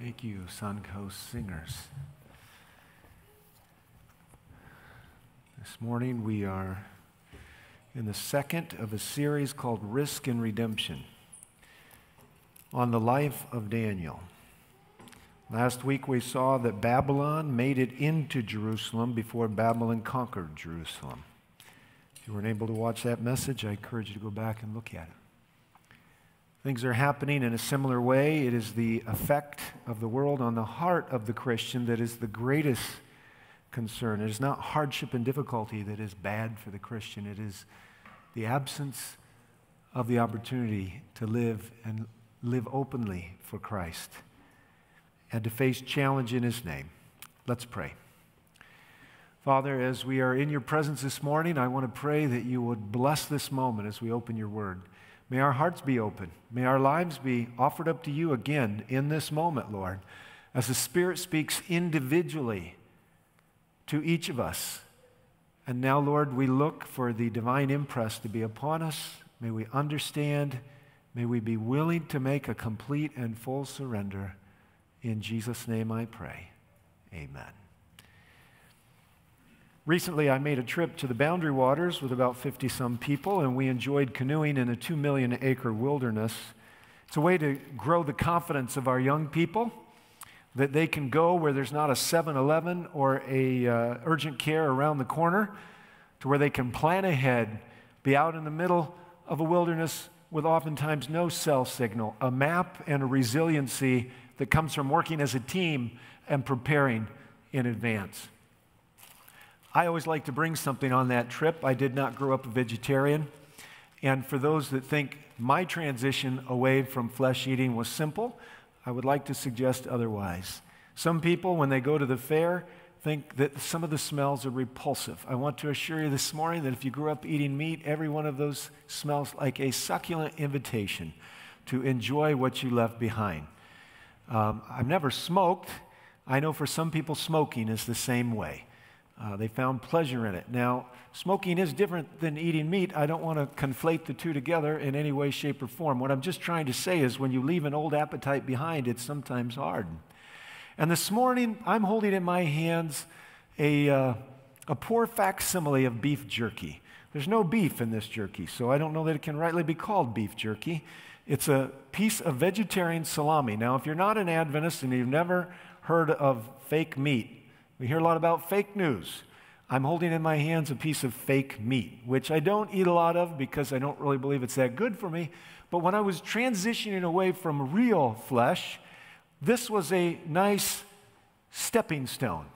Thank you, Suncoast Singers. This morning we are in the second of a series called Risk and Redemption on the life of Daniel. Last week we saw that Babylon made it into Jerusalem before Babylon conquered Jerusalem. If you weren't able to watch that message, I encourage you to go back and look at it. Things are happening in a similar way. It is the effect of the world on the heart of the Christian that is the greatest concern. It is not hardship and difficulty that is bad for the Christian, it is the absence of the opportunity to live and live openly for Christ and to face challenge in His name. Let's pray. Father, as we are in your presence this morning, I want to pray that you would bless this moment as we open your word. May our hearts be open. May our lives be offered up to you again in this moment, Lord, as the Spirit speaks individually to each of us. And now, Lord, we look for the divine impress to be upon us. May we understand. May we be willing to make a complete and full surrender. In Jesus' name I pray. Amen. Recently, I made a trip to the Boundary Waters with about 50 some people, and we enjoyed canoeing in a 2 million acre wilderness. It's a way to grow the confidence of our young people that they can go where there's not a 7 Eleven or a uh, urgent care around the corner, to where they can plan ahead, be out in the middle of a wilderness with oftentimes no cell signal, a map and a resiliency that comes from working as a team and preparing in advance. I always like to bring something on that trip. I did not grow up a vegetarian. And for those that think my transition away from flesh eating was simple, I would like to suggest otherwise. Some people, when they go to the fair, think that some of the smells are repulsive. I want to assure you this morning that if you grew up eating meat, every one of those smells like a succulent invitation to enjoy what you left behind. Um, I've never smoked. I know for some people, smoking is the same way. Uh, they found pleasure in it. Now, smoking is different than eating meat. I don't want to conflate the two together in any way, shape, or form. What I'm just trying to say is when you leave an old appetite behind, it's sometimes hard. And this morning, I'm holding in my hands a, uh, a poor facsimile of beef jerky. There's no beef in this jerky, so I don't know that it can rightly be called beef jerky. It's a piece of vegetarian salami. Now, if you're not an Adventist and you've never heard of fake meat, we hear a lot about fake news. I'm holding in my hands a piece of fake meat, which I don't eat a lot of because I don't really believe it's that good for me. But when I was transitioning away from real flesh, this was a nice stepping stone.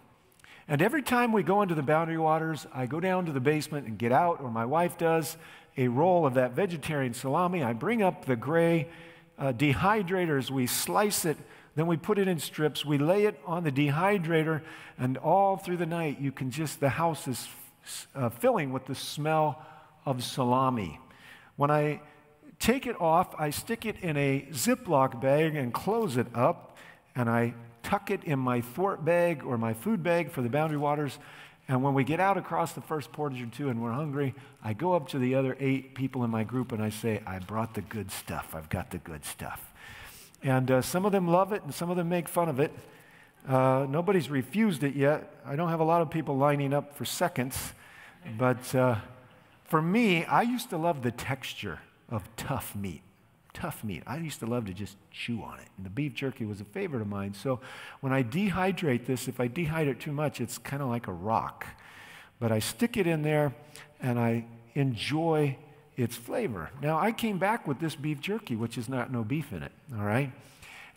And every time we go into the boundary waters, I go down to the basement and get out, or my wife does, a roll of that vegetarian salami. I bring up the gray uh, dehydrators, we slice it then we put it in strips. We lay it on the dehydrator, and all through the night, you can just, the house is uh, filling with the smell of salami. When I take it off, I stick it in a Ziploc bag and close it up, and I tuck it in my thwart bag or my food bag for the boundary waters. And when we get out across the first portage or two and we're hungry, I go up to the other eight people in my group and I say, I brought the good stuff. I've got the good stuff. And uh, some of them love it and some of them make fun of it. Uh, nobody's refused it yet. I don't have a lot of people lining up for seconds. But uh, for me, I used to love the texture of tough meat. Tough meat. I used to love to just chew on it. And the beef jerky was a favorite of mine. So when I dehydrate this, if I dehydrate too much, it's kind of like a rock. But I stick it in there and I enjoy its flavor. Now, I came back with this beef jerky, which is not no beef in it, all right?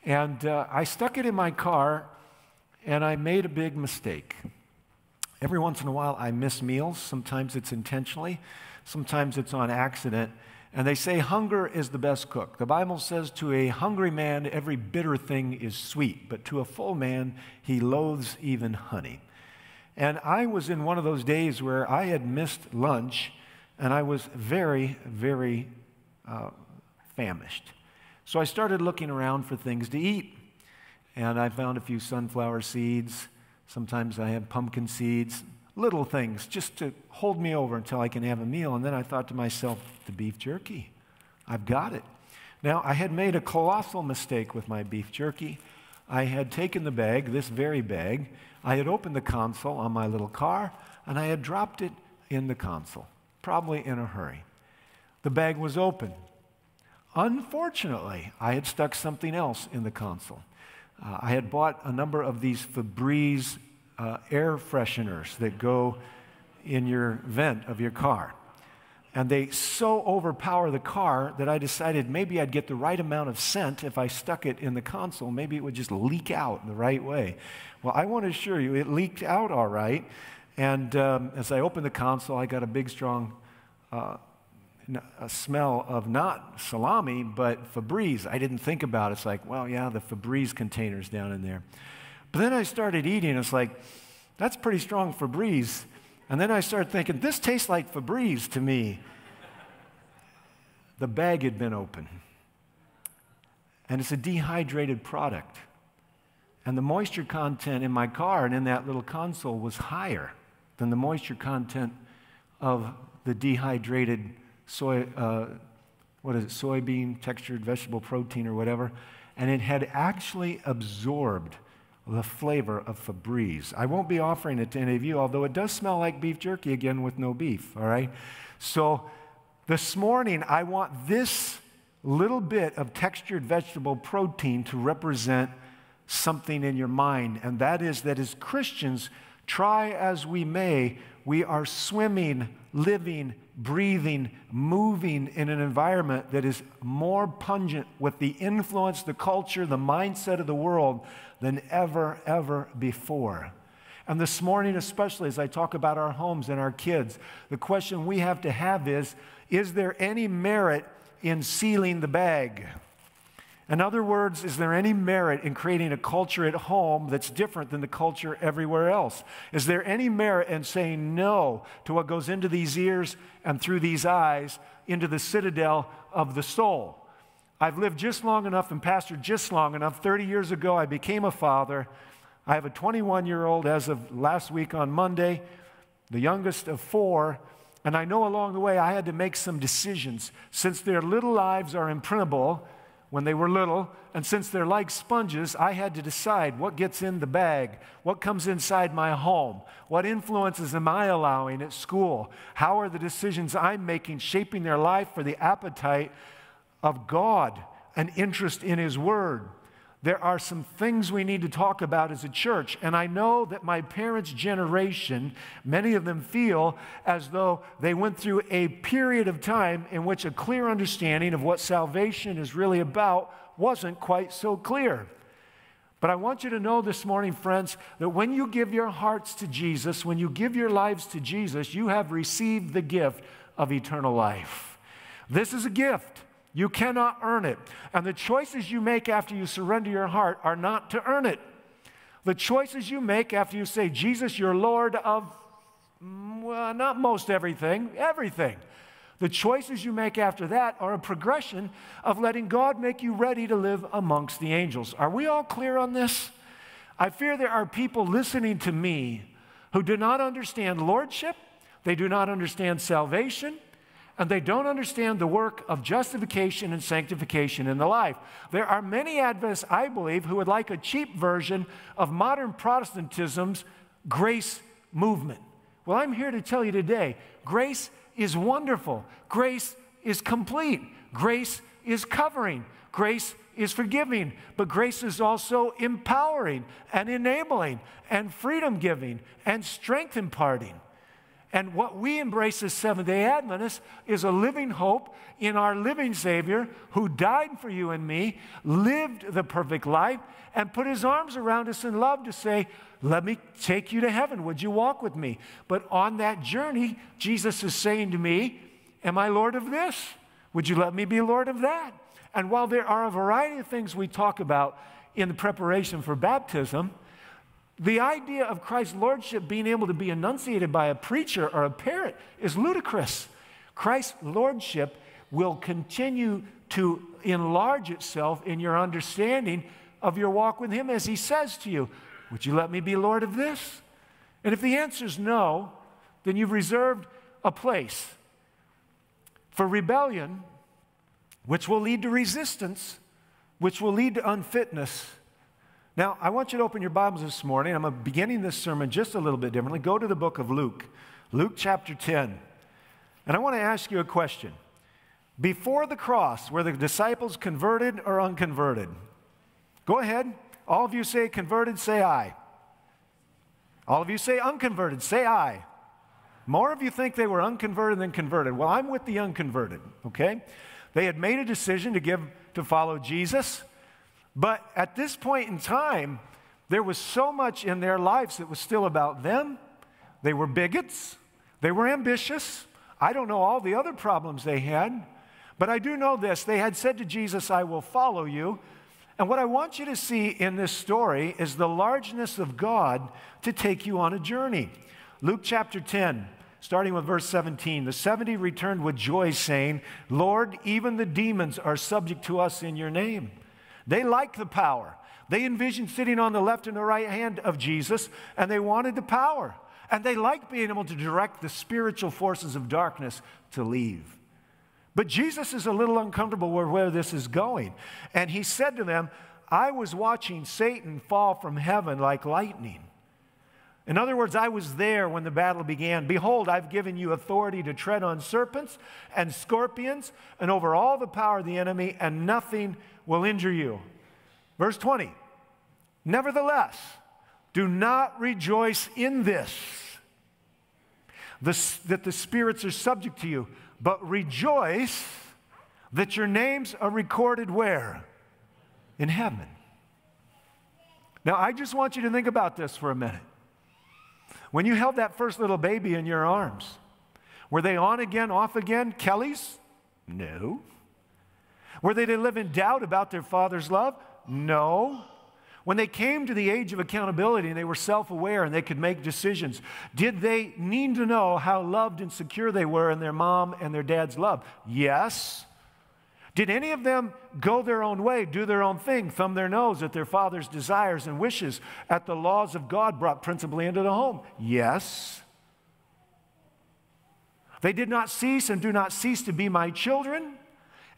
And uh, I stuck it in my car, and I made a big mistake. Every once in a while, I miss meals. Sometimes it's intentionally, sometimes it's on accident. And they say hunger is the best cook. The Bible says to a hungry man, every bitter thing is sweet, but to a full man, he loathes even honey. And I was in one of those days where I had missed lunch and I was very, very uh, famished. So I started looking around for things to eat. And I found a few sunflower seeds. Sometimes I have pumpkin seeds, little things just to hold me over until I can have a meal. And then I thought to myself, the beef jerky, I've got it. Now, I had made a colossal mistake with my beef jerky. I had taken the bag, this very bag, I had opened the console on my little car, and I had dropped it in the console, probably in a hurry. The bag was open. Unfortunately, I had stuck something else in the console. Uh, I had bought a number of these Febreze uh, air fresheners that go in your vent of your car. And they so overpower the car that I decided maybe I'd get the right amount of scent if I stuck it in the console. Maybe it would just leak out the right way. Well, I want to assure you, it leaked out all right. And um, as I opened the console, I got a big, strong uh, a smell of not salami, but Febreze. I didn't think about it. It's like, well, yeah, the Febreze container's down in there. But then I started eating. It's like, that's pretty strong Febreze. And then I started thinking, this tastes like Febreze to me. The bag had been open. And it's a dehydrated product. And the moisture content in my car and in that little console was higher than the moisture content of the dehydrated soy, uh, what is it, soybean textured vegetable protein or whatever. And it had actually absorbed the flavor of Febreze. I won't be offering it to any of you, although it does smell like beef jerky again with no beef, all right? So this morning, I want this little bit of textured vegetable protein to represent something in your mind, and that is that as Christians, try as we may, we are swimming, living, breathing, moving in an environment that is more pungent with the influence, the culture, the mindset of the world than ever, ever before. And this morning, especially as I talk about our homes and our kids, the question we have to have is Is there any merit in sealing the bag? In other words, is there any merit in creating a culture at home that's different than the culture everywhere else? Is there any merit in saying no to what goes into these ears and through these eyes into the citadel of the soul? I've lived just long enough and pastored just long enough. 30 years ago, I became a father. I have a 21 year old as of last week on Monday, the youngest of four. And I know along the way I had to make some decisions. Since their little lives are imprintable, when they were little, and since they're like sponges, I had to decide what gets in the bag, what comes inside my home, what influences am I allowing at school, how are the decisions I'm making shaping their life for the appetite of God, an interest in His Word there are some things we need to talk about as a church. And I know that my parents' generation, many of them feel as though they went through a period of time in which a clear understanding of what salvation is really about wasn't quite so clear. But I want you to know this morning, friends, that when you give your hearts to Jesus, when you give your lives to Jesus, you have received the gift of eternal life. This is a gift. You cannot earn it. And the choices you make after you surrender your heart are not to earn it. The choices you make after you say, Jesus, you're Lord of, mm, well, not most everything, everything. The choices you make after that are a progression of letting God make you ready to live amongst the angels. Are we all clear on this? I fear there are people listening to me who do not understand lordship, they do not understand salvation, and they don't understand the work of justification and sanctification in the life. There are many Adventists, I believe, who would like a cheap version of modern Protestantism's grace movement. Well, I'm here to tell you today grace is wonderful, grace is complete, grace is covering, grace is forgiving, but grace is also empowering and enabling and freedom giving and strength imparting. And what we embrace as Seventh day Adventists is a living hope in our living Savior who died for you and me, lived the perfect life, and put his arms around us in love to say, Let me take you to heaven. Would you walk with me? But on that journey, Jesus is saying to me, Am I Lord of this? Would you let me be Lord of that? And while there are a variety of things we talk about in the preparation for baptism, the idea of Christ's lordship being able to be enunciated by a preacher or a parent is ludicrous. Christ's lordship will continue to enlarge itself in your understanding of your walk with Him as He says to you, Would you let me be Lord of this? And if the answer is no, then you've reserved a place for rebellion, which will lead to resistance, which will lead to unfitness, Now, I want you to open your Bibles this morning. I'm beginning this sermon just a little bit differently. Go to the book of Luke, Luke chapter 10. And I want to ask you a question. Before the cross, were the disciples converted or unconverted? Go ahead. All of you say converted, say I. All of you say unconverted, say I. More of you think they were unconverted than converted. Well, I'm with the unconverted, okay? They had made a decision to give to follow Jesus, but at this point in time, there was so much in their lives that was still about them. They were bigots, they were ambitious. I don't know all the other problems they had, but I do know this. They had said to Jesus, I will follow you. And what I want you to see in this story is the largeness of God to take you on a journey. Luke chapter 10, starting with verse 17. The 70 returned with joy, saying, Lord, even the demons are subject to us in your name. They like the power. They envisioned sitting on the left and the right hand of Jesus, and they wanted the power. And they liked being able to direct the spiritual forces of darkness to leave. But Jesus is a little uncomfortable with where this is going. And he said to them, I was watching Satan fall from heaven like lightning. In other words, I was there when the battle began. Behold, I've given you authority to tread on serpents and scorpions and over all the power of the enemy, and nothing will injure you. Verse 20 Nevertheless, do not rejoice in this, that the spirits are subject to you, but rejoice that your names are recorded where? In heaven. Now, I just want you to think about this for a minute. When you held that first little baby in your arms, were they on again, off again? Kelly's? No. Were they to live in doubt about their father's love? No. When they came to the age of accountability and they were self aware and they could make decisions, did they need to know how loved and secure they were in their mom and their dad's love? Yes. Did any of them go their own way, do their own thing, thumb their nose at their father's desires and wishes, at the laws of God brought principally into the home? Yes. They did not cease and do not cease to be my children.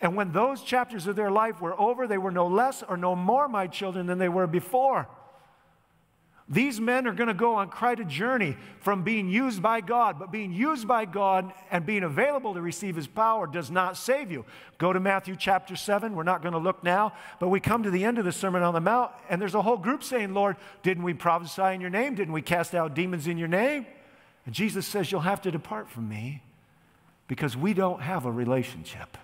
And when those chapters of their life were over, they were no less or no more my children than they were before. These men are going to go on quite a journey from being used by God, but being used by God and being available to receive His power does not save you. Go to Matthew chapter 7. We're not going to look now, but we come to the end of the Sermon on the Mount, and there's a whole group saying, Lord, didn't we prophesy in your name? Didn't we cast out demons in your name? And Jesus says, You'll have to depart from me because we don't have a relationship.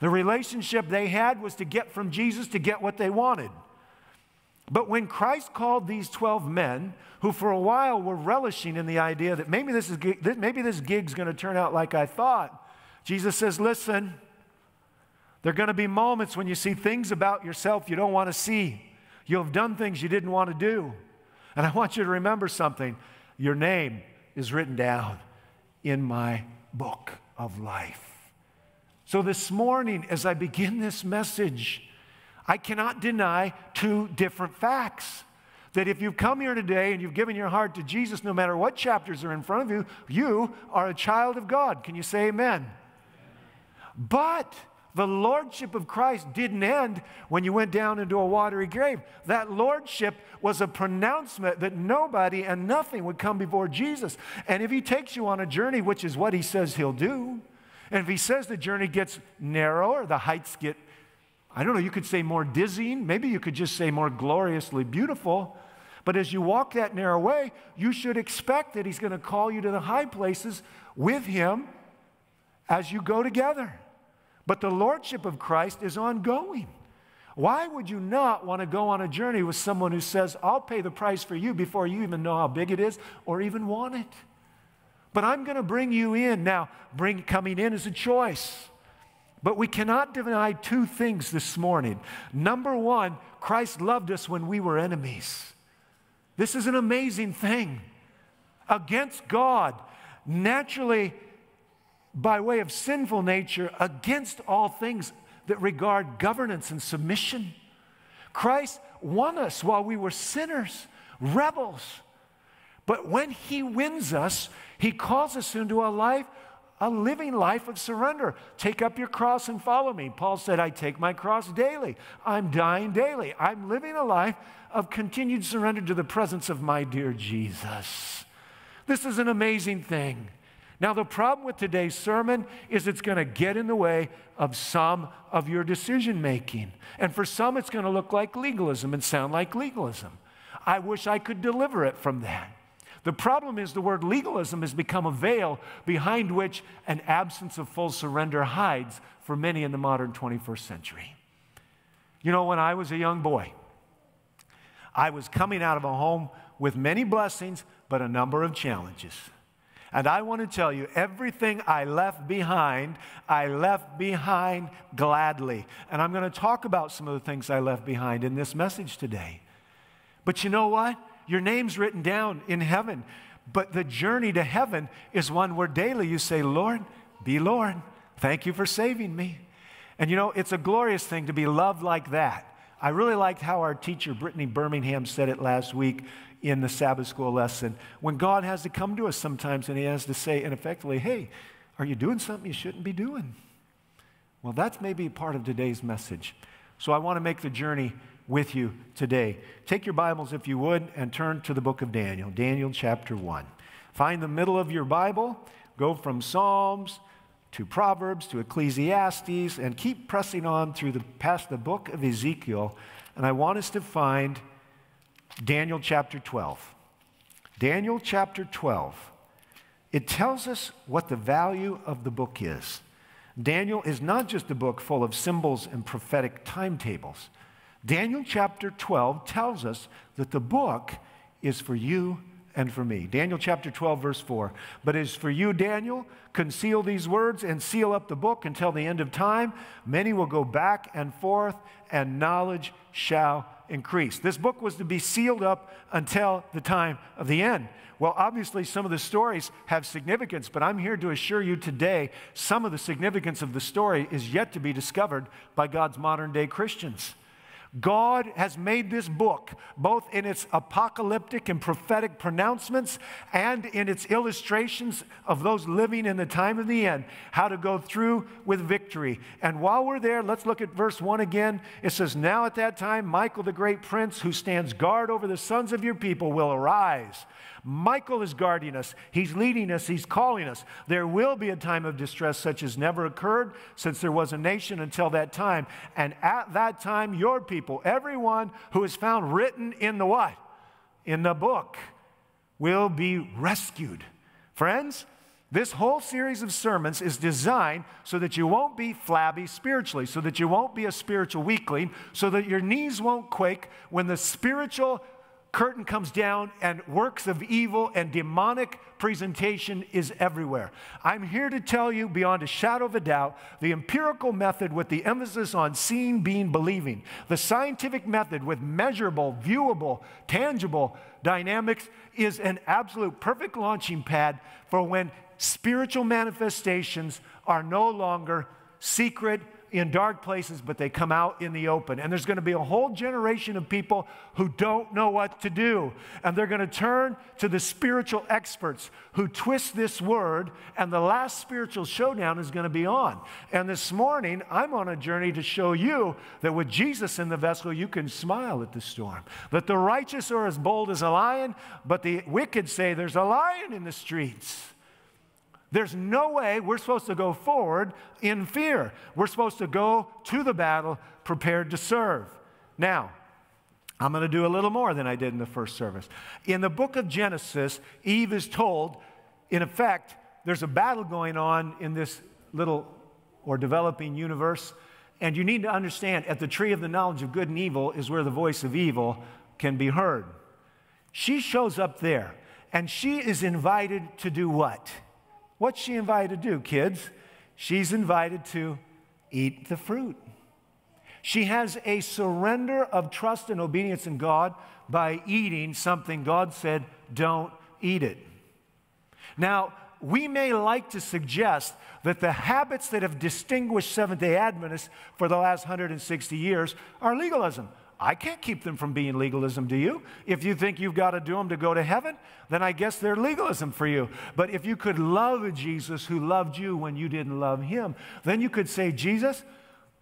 The relationship they had was to get from Jesus to get what they wanted. But when Christ called these 12 men, who for a while were relishing in the idea that maybe this, is, maybe this gig's going to turn out like I thought, Jesus says, Listen, there are going to be moments when you see things about yourself you don't want to see. You'll have done things you didn't want to do. And I want you to remember something your name is written down in my book of life. So, this morning, as I begin this message, I cannot deny two different facts. That if you've come here today and you've given your heart to Jesus, no matter what chapters are in front of you, you are a child of God. Can you say amen? But the lordship of Christ didn't end when you went down into a watery grave. That lordship was a pronouncement that nobody and nothing would come before Jesus. And if he takes you on a journey, which is what he says he'll do, and if he says the journey gets narrower, the heights get, I don't know, you could say more dizzying. Maybe you could just say more gloriously beautiful. But as you walk that narrow way, you should expect that he's going to call you to the high places with him as you go together. But the lordship of Christ is ongoing. Why would you not want to go on a journey with someone who says, I'll pay the price for you before you even know how big it is or even want it? But I'm going to bring you in. Now, bring coming in is a choice. But we cannot deny two things this morning. Number one, Christ loved us when we were enemies. This is an amazing thing. Against God, naturally, by way of sinful nature, against all things that regard governance and submission. Christ won us while we were sinners, rebels. But when He wins us, He calls us into a life a living life of surrender. Take up your cross and follow me. Paul said, I take my cross daily. I'm dying daily. I'm living a life of continued surrender to the presence of my dear Jesus. This is an amazing thing. Now, the problem with today's sermon is it's going to get in the way of some of your decision making. And for some, it's going to look like legalism and sound like legalism. I wish I could deliver it from that. The problem is the word legalism has become a veil behind which an absence of full surrender hides for many in the modern 21st century. You know, when I was a young boy, I was coming out of a home with many blessings, but a number of challenges. And I want to tell you, everything I left behind, I left behind gladly. And I'm going to talk about some of the things I left behind in this message today. But you know what? Your name's written down in heaven. But the journey to heaven is one where daily you say, Lord, be Lord. Thank you for saving me. And you know, it's a glorious thing to be loved like that. I really liked how our teacher, Brittany Birmingham, said it last week in the Sabbath school lesson. When God has to come to us sometimes and He has to say, ineffectively, hey, are you doing something you shouldn't be doing? Well, that's maybe part of today's message. So I want to make the journey with you today. Take your Bibles, if you would, and turn to the book of Daniel, Daniel chapter 1. Find the middle of your Bible, go from Psalms to Proverbs to Ecclesiastes, and keep pressing on through the, past the book of Ezekiel. And I want us to find Daniel chapter 12. Daniel chapter 12. It tells us what the value of the book is. Daniel is not just a book full of symbols and prophetic timetables. Daniel chapter 12 tells us that the book is for you and for me. Daniel chapter 12, verse 4. But as for you, Daniel, conceal these words and seal up the book until the end of time. Many will go back and forth, and knowledge shall increase. This book was to be sealed up until the time of the end. Well, obviously, some of the stories have significance, but I'm here to assure you today some of the significance of the story is yet to be discovered by God's modern day Christians. God has made this book, both in its apocalyptic and prophetic pronouncements and in its illustrations of those living in the time of the end, how to go through with victory. And while we're there, let's look at verse 1 again. It says, Now at that time, Michael the great prince, who stands guard over the sons of your people, will arise Michael is guarding us, he's leading us, he's calling us. There will be a time of distress such as never occurred since there was a nation until that time. And at that time, your people, everyone who is found written in the what? In the book, will be rescued. Friends, this whole series of sermons is designed so that you won't be flabby spiritually, so that you won't be a spiritual weakling, so that your knees won't quake when the spiritual curtain comes down and works of evil and demonic presentation is everywhere. I'm here to tell you beyond a shadow of a doubt the empirical method with the emphasis on seeing, being, believing, the scientific method with measurable, viewable, tangible dynamics is an absolute perfect launching pad for when spiritual manifestations are no longer secret in dark places, but they come out in the open. And there's going to be a whole generation of people who don't know what to do. And they're going to turn to the spiritual experts who twist this word, and the last spiritual showdown is going to be on. And this morning, I'm on a journey to show you that with Jesus in the vessel, you can smile at the storm. That the righteous are as bold as a lion, but the wicked say there's a lion in the streets. There's no way we're supposed to go forward in fear. We're supposed to go to the battle prepared to serve. Now, I'm going to do a little more than I did in the first service. In the book of Genesis, Eve is told, in effect, there's a battle going on in this little or developing universe. And you need to understand at the tree of the knowledge of good and evil is where the voice of evil can be heard. She shows up there, and she is invited to do what? What's she invited to do, kids? She's invited to eat the fruit. She has a surrender of trust and obedience in God by eating something God said, don't eat it. Now, we may like to suggest that the habits that have distinguished Seventh day Adventists for the last 160 years are legalism. I can't keep them from being legalism, do you? If you think you've got to do them to go to heaven, then I guess they're legalism for you. But if you could love Jesus who loved you when you didn't love him, then you could say, Jesus,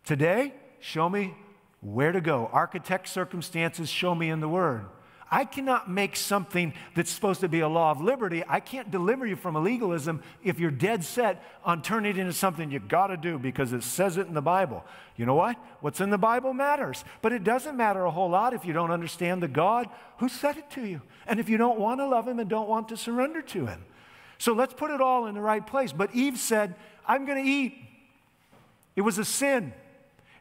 today, show me where to go. Architect circumstances, show me in the Word. I cannot make something that's supposed to be a law of liberty. I can't deliver you from a legalism if you're dead set on turning it into something you got to do because it says it in the Bible. You know what? What's in the Bible matters. But it doesn't matter a whole lot if you don't understand the God who said it to you. And if you don't want to love Him and don't want to surrender to Him. So let's put it all in the right place. But Eve said, I'm going to eat. It was a sin.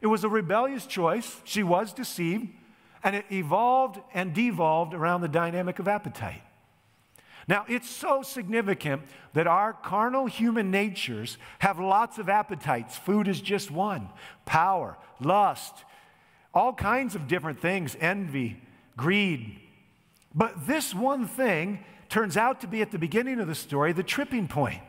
It was a rebellious choice. She was deceived. And it evolved and devolved around the dynamic of appetite. Now, it's so significant that our carnal human natures have lots of appetites. Food is just one power, lust, all kinds of different things, envy, greed. But this one thing turns out to be at the beginning of the story the tripping point.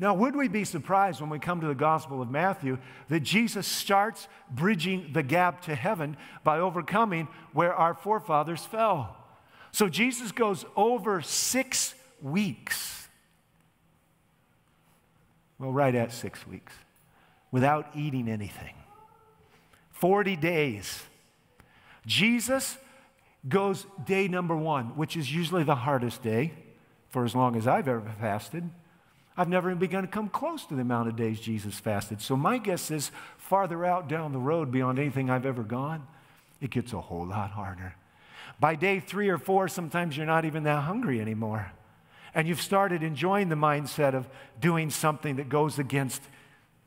Now, would we be surprised when we come to the Gospel of Matthew that Jesus starts bridging the gap to heaven by overcoming where our forefathers fell? So Jesus goes over six weeks, well, right at six weeks, without eating anything. 40 days. Jesus goes day number one, which is usually the hardest day for as long as I've ever fasted. I've never even begun to come close to the amount of days Jesus fasted. So my guess is farther out down the road beyond anything I've ever gone, it gets a whole lot harder. By day three or four, sometimes you're not even that hungry anymore. And you've started enjoying the mindset of doing something that goes against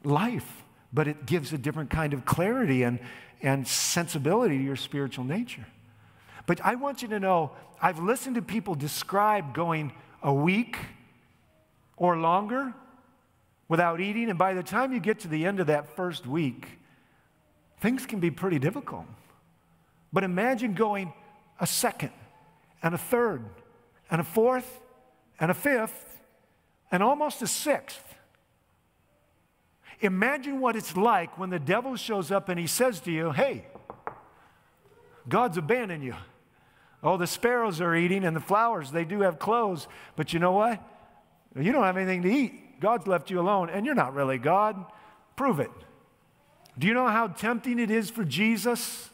life, but it gives a different kind of clarity and, and sensibility to your spiritual nature. But I want you to know I've listened to people describe going a week or longer without eating. And by the time you get to the end of that first week, things can be pretty difficult. But imagine going a second and a third and a fourth and a fifth and almost a sixth. Imagine what it's like when the devil shows up and he says to you, Hey, God's abandoned you. Oh, the sparrows are eating and the flowers, they do have clothes. But you know what? You don't have anything to eat. God's left you alone, and you're not really God. Prove it. Do you know how tempting it is for Jesus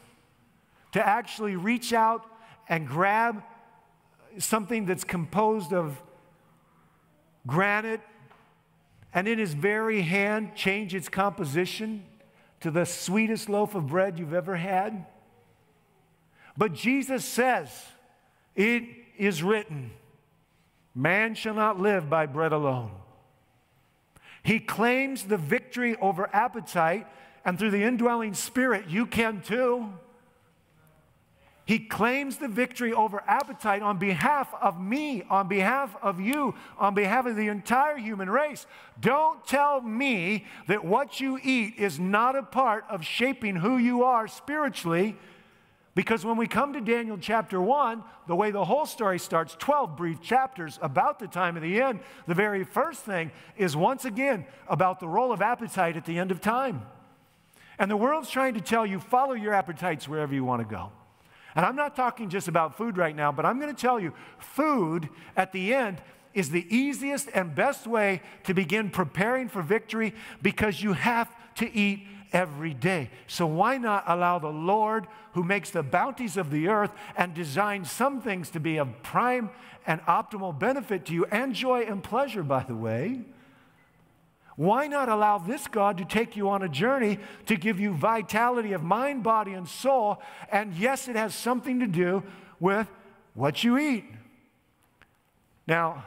to actually reach out and grab something that's composed of granite and in his very hand change its composition to the sweetest loaf of bread you've ever had? But Jesus says, It is written. Man shall not live by bread alone. He claims the victory over appetite, and through the indwelling spirit, you can too. He claims the victory over appetite on behalf of me, on behalf of you, on behalf of the entire human race. Don't tell me that what you eat is not a part of shaping who you are spiritually because when we come to Daniel chapter 1, the way the whole story starts, 12 brief chapters about the time of the end, the very first thing is once again about the role of appetite at the end of time. And the world's trying to tell you, follow your appetites wherever you want to go. And I'm not talking just about food right now, but I'm going to tell you, food at the end is the easiest and best way to begin preparing for victory because you have to eat every day. So why not allow the Lord, who makes the bounties of the earth and designs some things to be of prime and optimal benefit to you and joy and pleasure, by the way? Why not allow this God to take you on a journey to give you vitality of mind, body, and soul? And yes, it has something to do with what you eat. Now,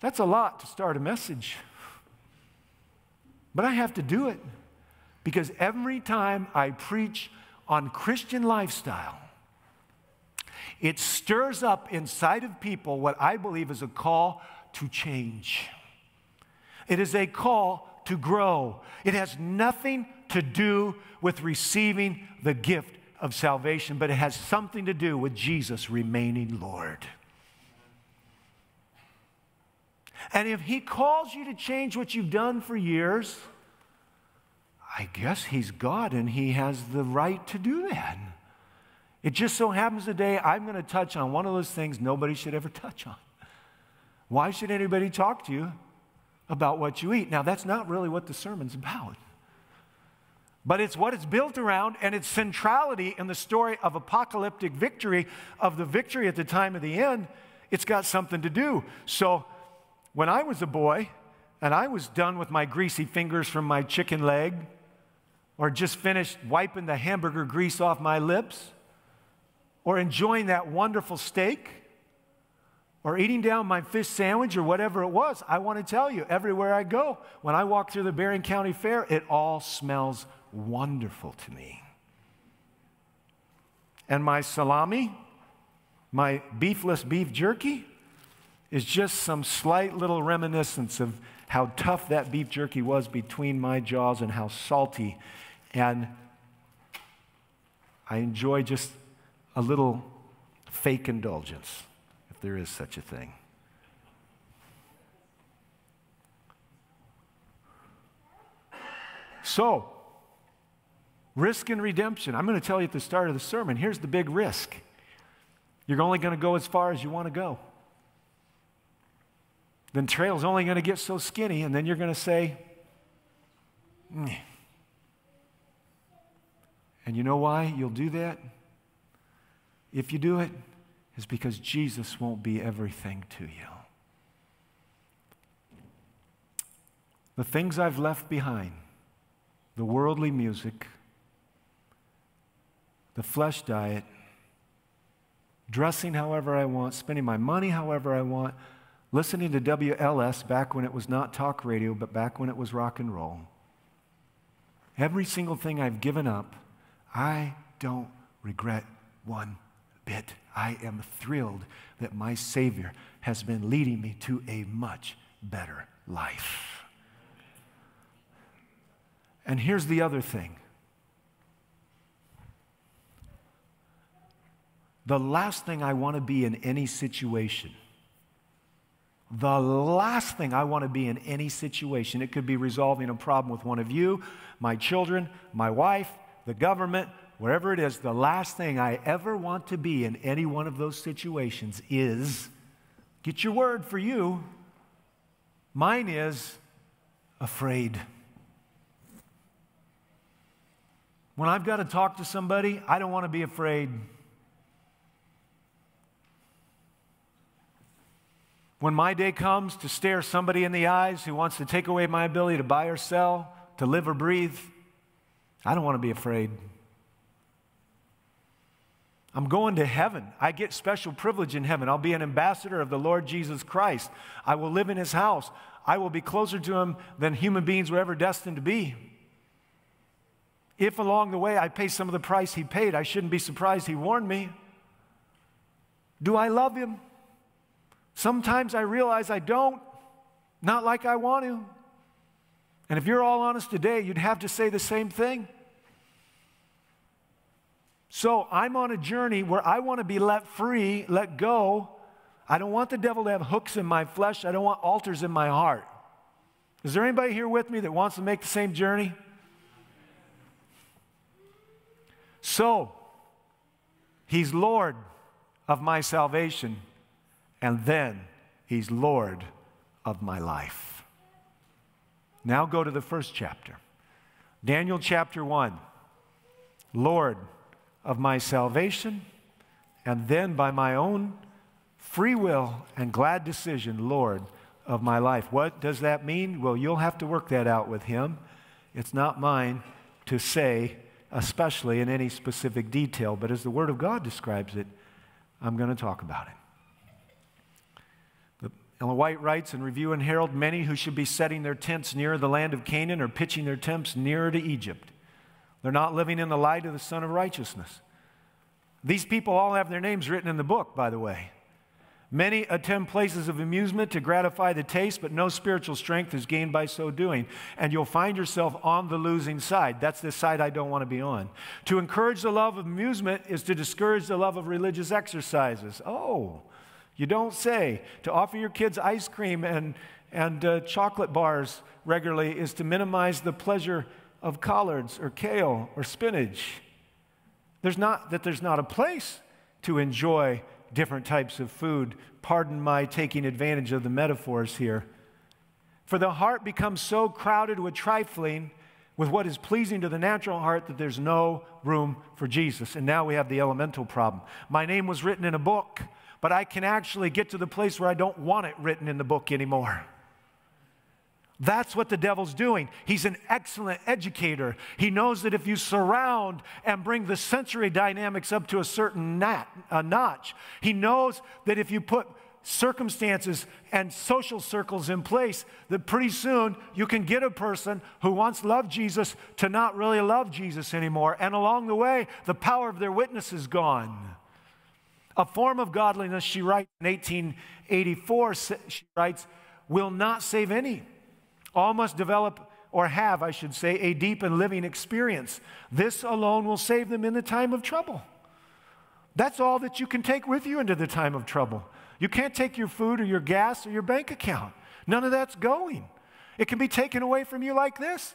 that's a lot to start a message, but I have to do it. Because every time I preach on Christian lifestyle, it stirs up inside of people what I believe is a call to change. It is a call to grow. It has nothing to do with receiving the gift of salvation, but it has something to do with Jesus remaining Lord. And if He calls you to change what you've done for years, I guess he's God and he has the right to do that. It just so happens today I'm going to touch on one of those things nobody should ever touch on. Why should anybody talk to you about what you eat? Now, that's not really what the sermon's about. But it's what it's built around and its centrality in the story of apocalyptic victory, of the victory at the time of the end, it's got something to do. So when I was a boy and I was done with my greasy fingers from my chicken leg, or just finished wiping the hamburger grease off my lips, or enjoying that wonderful steak, or eating down my fish sandwich, or whatever it was, I want to tell you, everywhere I go, when I walk through the Berrien County Fair, it all smells wonderful to me. And my salami, my beefless beef jerky, is just some slight little reminiscence of how tough that beef jerky was between my jaws and how salty. And I enjoy just a little fake indulgence, if there is such a thing. So, risk and redemption. I'm going to tell you at the start of the sermon here's the big risk. You're only going to go as far as you want to go. Then trail's only going to get so skinny, and then you're going to say, Meh. and you know why you'll do that? If you do it, is because Jesus won't be everything to you. The things I've left behind, the worldly music, the flesh diet, dressing however I want, spending my money however I want, listening to WLS back when it was not talk radio, but back when it was rock and roll. Every single thing I've given up, I don't regret one bit. I am thrilled that my Savior has been leading me to a much better life. And here's the other thing the last thing I want to be in any situation. The last thing I want to be in any situation, it could be resolving a problem with one of you, my children, my wife, the government, wherever it is, the last thing I ever want to be in any one of those situations is get your word for you. Mine is afraid. When I've got to talk to somebody, I don't want to be afraid. When my day comes to stare somebody in the eyes who wants to take away my ability to buy or sell, to live or breathe, I don't want to be afraid. I'm going to heaven. I get special privilege in heaven. I'll be an ambassador of the Lord Jesus Christ. I will live in his house. I will be closer to him than human beings were ever destined to be. If along the way I pay some of the price he paid, I shouldn't be surprised he warned me. Do I love him? Sometimes I realize I don't, not like I want to. And if you're all honest today, you'd have to say the same thing. So I'm on a journey where I want to be let free, let go. I don't want the devil to have hooks in my flesh. I don't want altars in my heart. Is there anybody here with me that wants to make the same journey? So, He's Lord of my salvation and then he's Lord of my life. Now go to the first chapter. Daniel chapter 1. Lord of my salvation, and then by my own free will and glad decision, Lord of my life. What does that mean? Well, you'll have to work that out with Him. It's not mine to say, especially in any specific detail, but as the Word of God describes it, I'm going to talk about it. Ellen White writes in Review and Herald many who should be setting their tents near the land of Canaan are pitching their tents nearer to Egypt. They're not living in the light of the Sun of Righteousness. These people all have their names written in the book, by the way. Many attend places of amusement to gratify the taste, but no spiritual strength is gained by so doing. And you'll find yourself on the losing side. That's the side I don't want to be on. To encourage the love of amusement is to discourage the love of religious exercises. Oh, you don't say. To offer your kids ice cream and, and uh, chocolate bars regularly is to minimize the pleasure of collards or kale or spinach. There's not that there's not a place to enjoy different types of food. Pardon my taking advantage of the metaphors here. For the heart becomes so crowded with trifling, with what is pleasing to the natural heart, that there's no room for Jesus. And now we have the elemental problem. My name was written in a book, but I can actually get to the place where I don't want it written in the book anymore. That's what the devil's doing. He's an excellent educator. He knows that if you surround and bring the sensory dynamics up to a certain nat, a notch, he knows that if you put circumstances and social circles in place, that pretty soon you can get a person who once loved Jesus to not really love Jesus anymore. And along the way, the power of their witness is gone. A form of godliness, she writes in 1884, she writes, will not save any. All must develop, or have, I should say, a deep and living experience. This alone will save them in the time of trouble. That's all that you can take with you into the time of trouble. You can't take your food or your gas or your bank account. None of that's going. It can be taken away from you like this.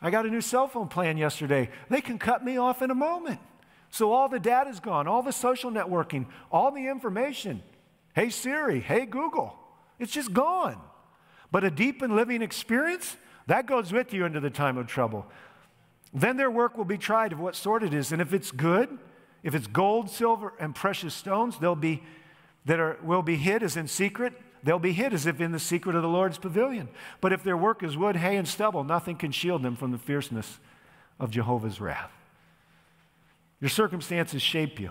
I got a new cell phone plan yesterday. They can cut me off in a moment. So all the data's gone, all the social networking, all the information. Hey Siri, hey Google. It's just gone. But a deep and living experience, that goes with you into the time of trouble. Then their work will be tried of what sort it is. And if it's good, if it's gold, silver, and precious stones, they'll be that are, will be hid as in secret. They'll be hid as if in the secret of the Lord's pavilion. But if their work is wood, hay, and stubble, nothing can shield them from the fierceness of Jehovah's wrath. Your circumstances shape you.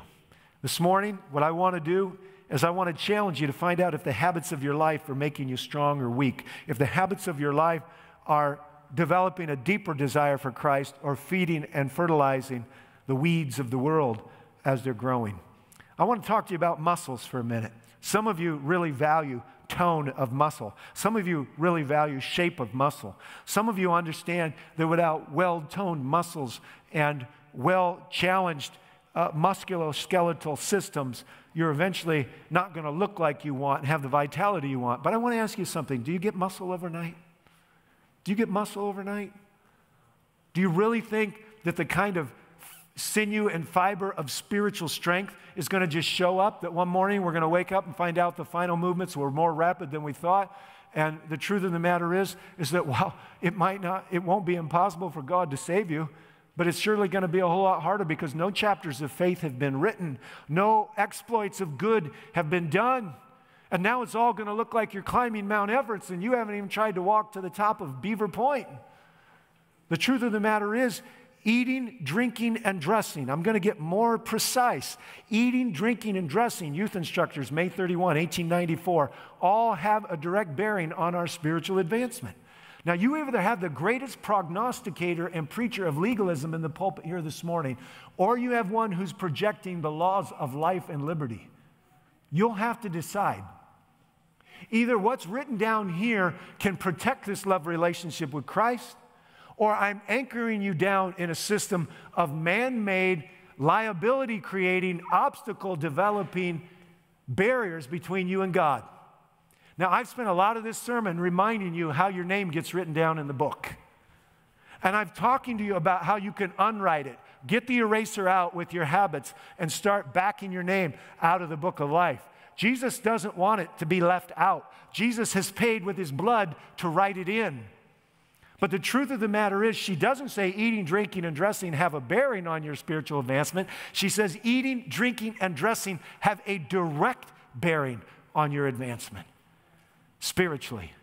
This morning, what I want to do is I want to challenge you to find out if the habits of your life are making you strong or weak, if the habits of your life are developing a deeper desire for Christ or feeding and fertilizing the weeds of the world as they're growing. I want to talk to you about muscles for a minute. Some of you really value tone of muscle. Some of you really value shape of muscle. Some of you understand that without well toned muscles and well challenged uh, musculoskeletal systems, you're eventually not going to look like you want have the vitality you want. But I want to ask you something do you get muscle overnight? Do you get muscle overnight? Do you really think that the kind of sinew and fiber of spiritual strength is going to just show up? That one morning we're going to wake up and find out the final movements were more rapid than we thought? And the truth of the matter is, is that while it might not, it won't be impossible for God to save you, but it's surely going to be a whole lot harder because no chapters of faith have been written, no exploits of good have been done. And now it's all going to look like you're climbing Mount Everest and you haven't even tried to walk to the top of Beaver Point. The truth of the matter is, eating, drinking, and dressing. I'm going to get more precise. Eating, drinking, and dressing, youth instructors, May 31, 1894, all have a direct bearing on our spiritual advancement. Now, you either have the greatest prognosticator and preacher of legalism in the pulpit here this morning, or you have one who's projecting the laws of life and liberty. You'll have to decide. Either what's written down here can protect this love relationship with Christ, or I'm anchoring you down in a system of man made, liability creating, obstacle developing barriers between you and God. Now, I've spent a lot of this sermon reminding you how your name gets written down in the book. And I'm talking to you about how you can unwrite it. Get the eraser out with your habits and start backing your name out of the book of life. Jesus doesn't want it to be left out. Jesus has paid with his blood to write it in. But the truth of the matter is, she doesn't say eating, drinking, and dressing have a bearing on your spiritual advancement. She says eating, drinking, and dressing have a direct bearing on your advancement spiritually.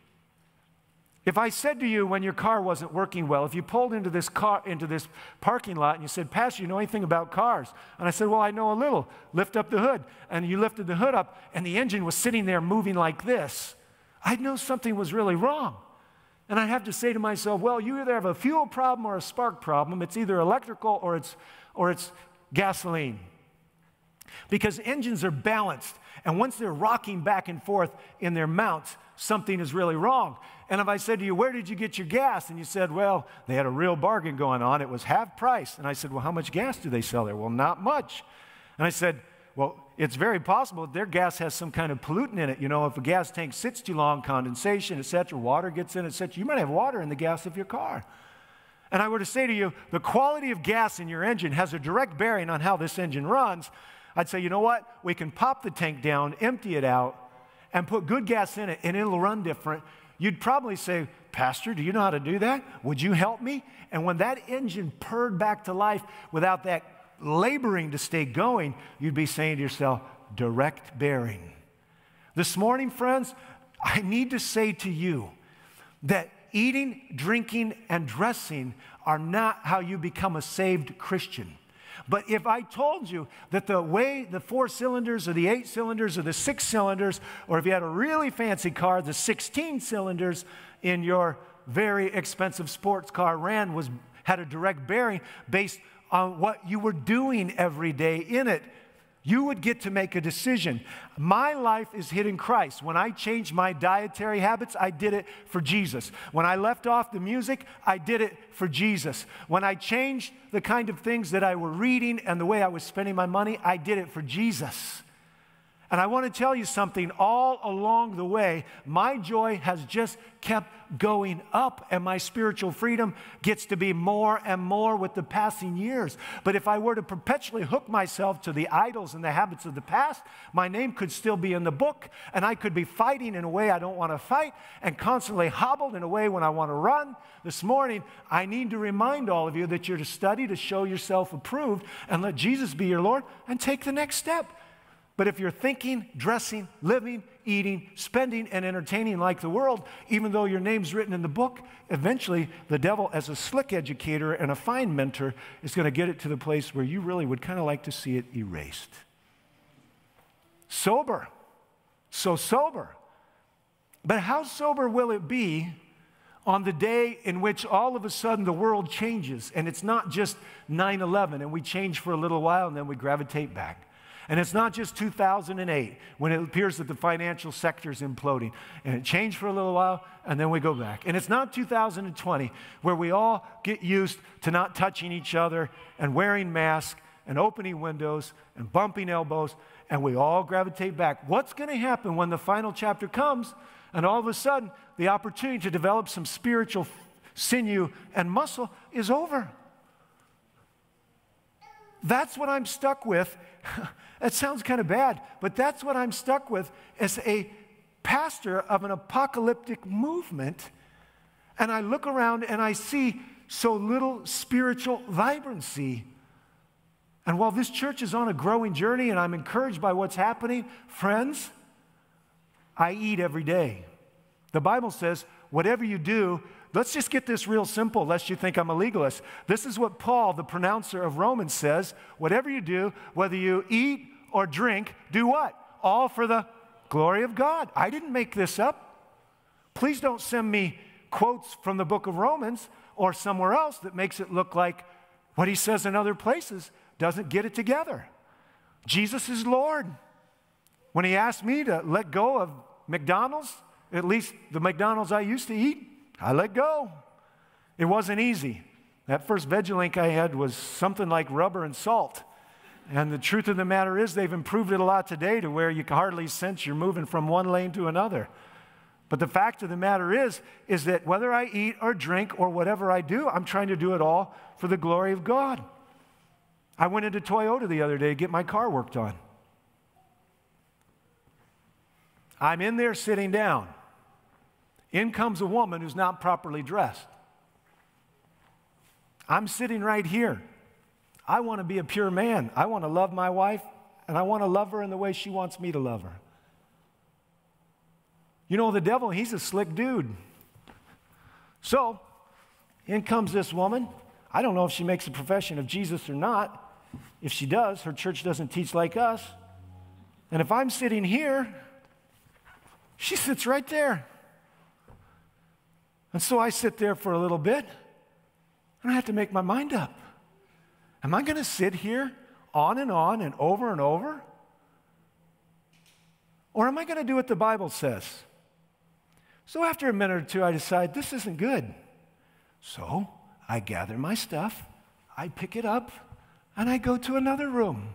If I said to you when your car wasn't working well, if you pulled into this car into this parking lot and you said, "Pastor, you know anything about cars?" And I said, "Well, I know a little." Lift up the hood, and you lifted the hood up, and the engine was sitting there moving like this. I'd know something was really wrong. And I'd have to say to myself, "Well, you either have a fuel problem or a spark problem. It's either electrical or it's or it's gasoline." Because engines are balanced, and once they're rocking back and forth in their mounts, something is really wrong. And if I said to you, Where did you get your gas? And you said, Well, they had a real bargain going on. It was half price. And I said, Well, how much gas do they sell there? Well, not much. And I said, Well, it's very possible their gas has some kind of pollutant in it. You know, if a gas tank sits too long, condensation, etc., water gets in, etc., you might have water in the gas of your car. and I were to say to you, the quality of gas in your engine has a direct bearing on how this engine runs, I'd say, you know what? We can pop the tank down, empty it out, and put good gas in it, and it'll run different. You'd probably say, Pastor, do you know how to do that? Would you help me? And when that engine purred back to life without that laboring to stay going, you'd be saying to yourself, direct bearing. This morning, friends, I need to say to you that eating, drinking, and dressing are not how you become a saved Christian. But if I told you that the way the four cylinders or the eight cylinders or the six cylinders, or if you had a really fancy car, the 16 cylinders in your very expensive sports car ran was had a direct bearing based on what you were doing every day in it you would get to make a decision. My life is hidden Christ. When I changed my dietary habits, I did it for Jesus. When I left off the music, I did it for Jesus. When I changed the kind of things that I were reading and the way I was spending my money, I did it for Jesus. And I want to tell you something all along the way, my joy has just kept going up, and my spiritual freedom gets to be more and more with the passing years. But if I were to perpetually hook myself to the idols and the habits of the past, my name could still be in the book, and I could be fighting in a way I don't want to fight, and constantly hobbled in a way when I want to run. This morning, I need to remind all of you that you're to study to show yourself approved and let Jesus be your Lord and take the next step. But if you're thinking, dressing, living, eating, spending, and entertaining like the world, even though your name's written in the book, eventually the devil, as a slick educator and a fine mentor, is going to get it to the place where you really would kind of like to see it erased. Sober. So sober. But how sober will it be on the day in which all of a sudden the world changes and it's not just 9 11 and we change for a little while and then we gravitate back? And it's not just 2008 when it appears that the financial sector is imploding. And it changed for a little while and then we go back. And it's not 2020 where we all get used to not touching each other and wearing masks and opening windows and bumping elbows and we all gravitate back. What's going to happen when the final chapter comes and all of a sudden the opportunity to develop some spiritual sinew and muscle is over? That's what I'm stuck with That sounds kind of bad, but that's what I'm stuck with as a pastor of an apocalyptic movement. And I look around and I see so little spiritual vibrancy. And while this church is on a growing journey and I'm encouraged by what's happening, friends, I eat every day. The Bible says, whatever you do, let's just get this real simple, lest you think I'm a legalist. This is what Paul, the pronouncer of Romans, says whatever you do, whether you eat or drink, do what? All for the glory of God. I didn't make this up. Please don't send me quotes from the book of Romans or somewhere else that makes it look like what he says in other places doesn't get it together. Jesus is Lord. When he asked me to let go of McDonald's, at least the McDonald's I used to eat, I let go. It wasn't easy. That first Vegilink I had was something like rubber and salt. And the truth of the matter is, they've improved it a lot today to where you can hardly sense you're moving from one lane to another. But the fact of the matter is, is that whether I eat or drink or whatever I do, I'm trying to do it all for the glory of God. I went into Toyota the other day to get my car worked on. I'm in there sitting down. In comes a woman who's not properly dressed. I'm sitting right here. I want to be a pure man. I want to love my wife, and I want to love her in the way she wants me to love her. You know, the devil, he's a slick dude. So, in comes this woman. I don't know if she makes a profession of Jesus or not. If she does, her church doesn't teach like us. And if I'm sitting here, she sits right there. And so I sit there for a little bit, and I have to make my mind up. Am I going to sit here on and on and over and over? Or am I going to do what the Bible says? So after a minute or two, I decide this isn't good. So I gather my stuff, I pick it up, and I go to another room.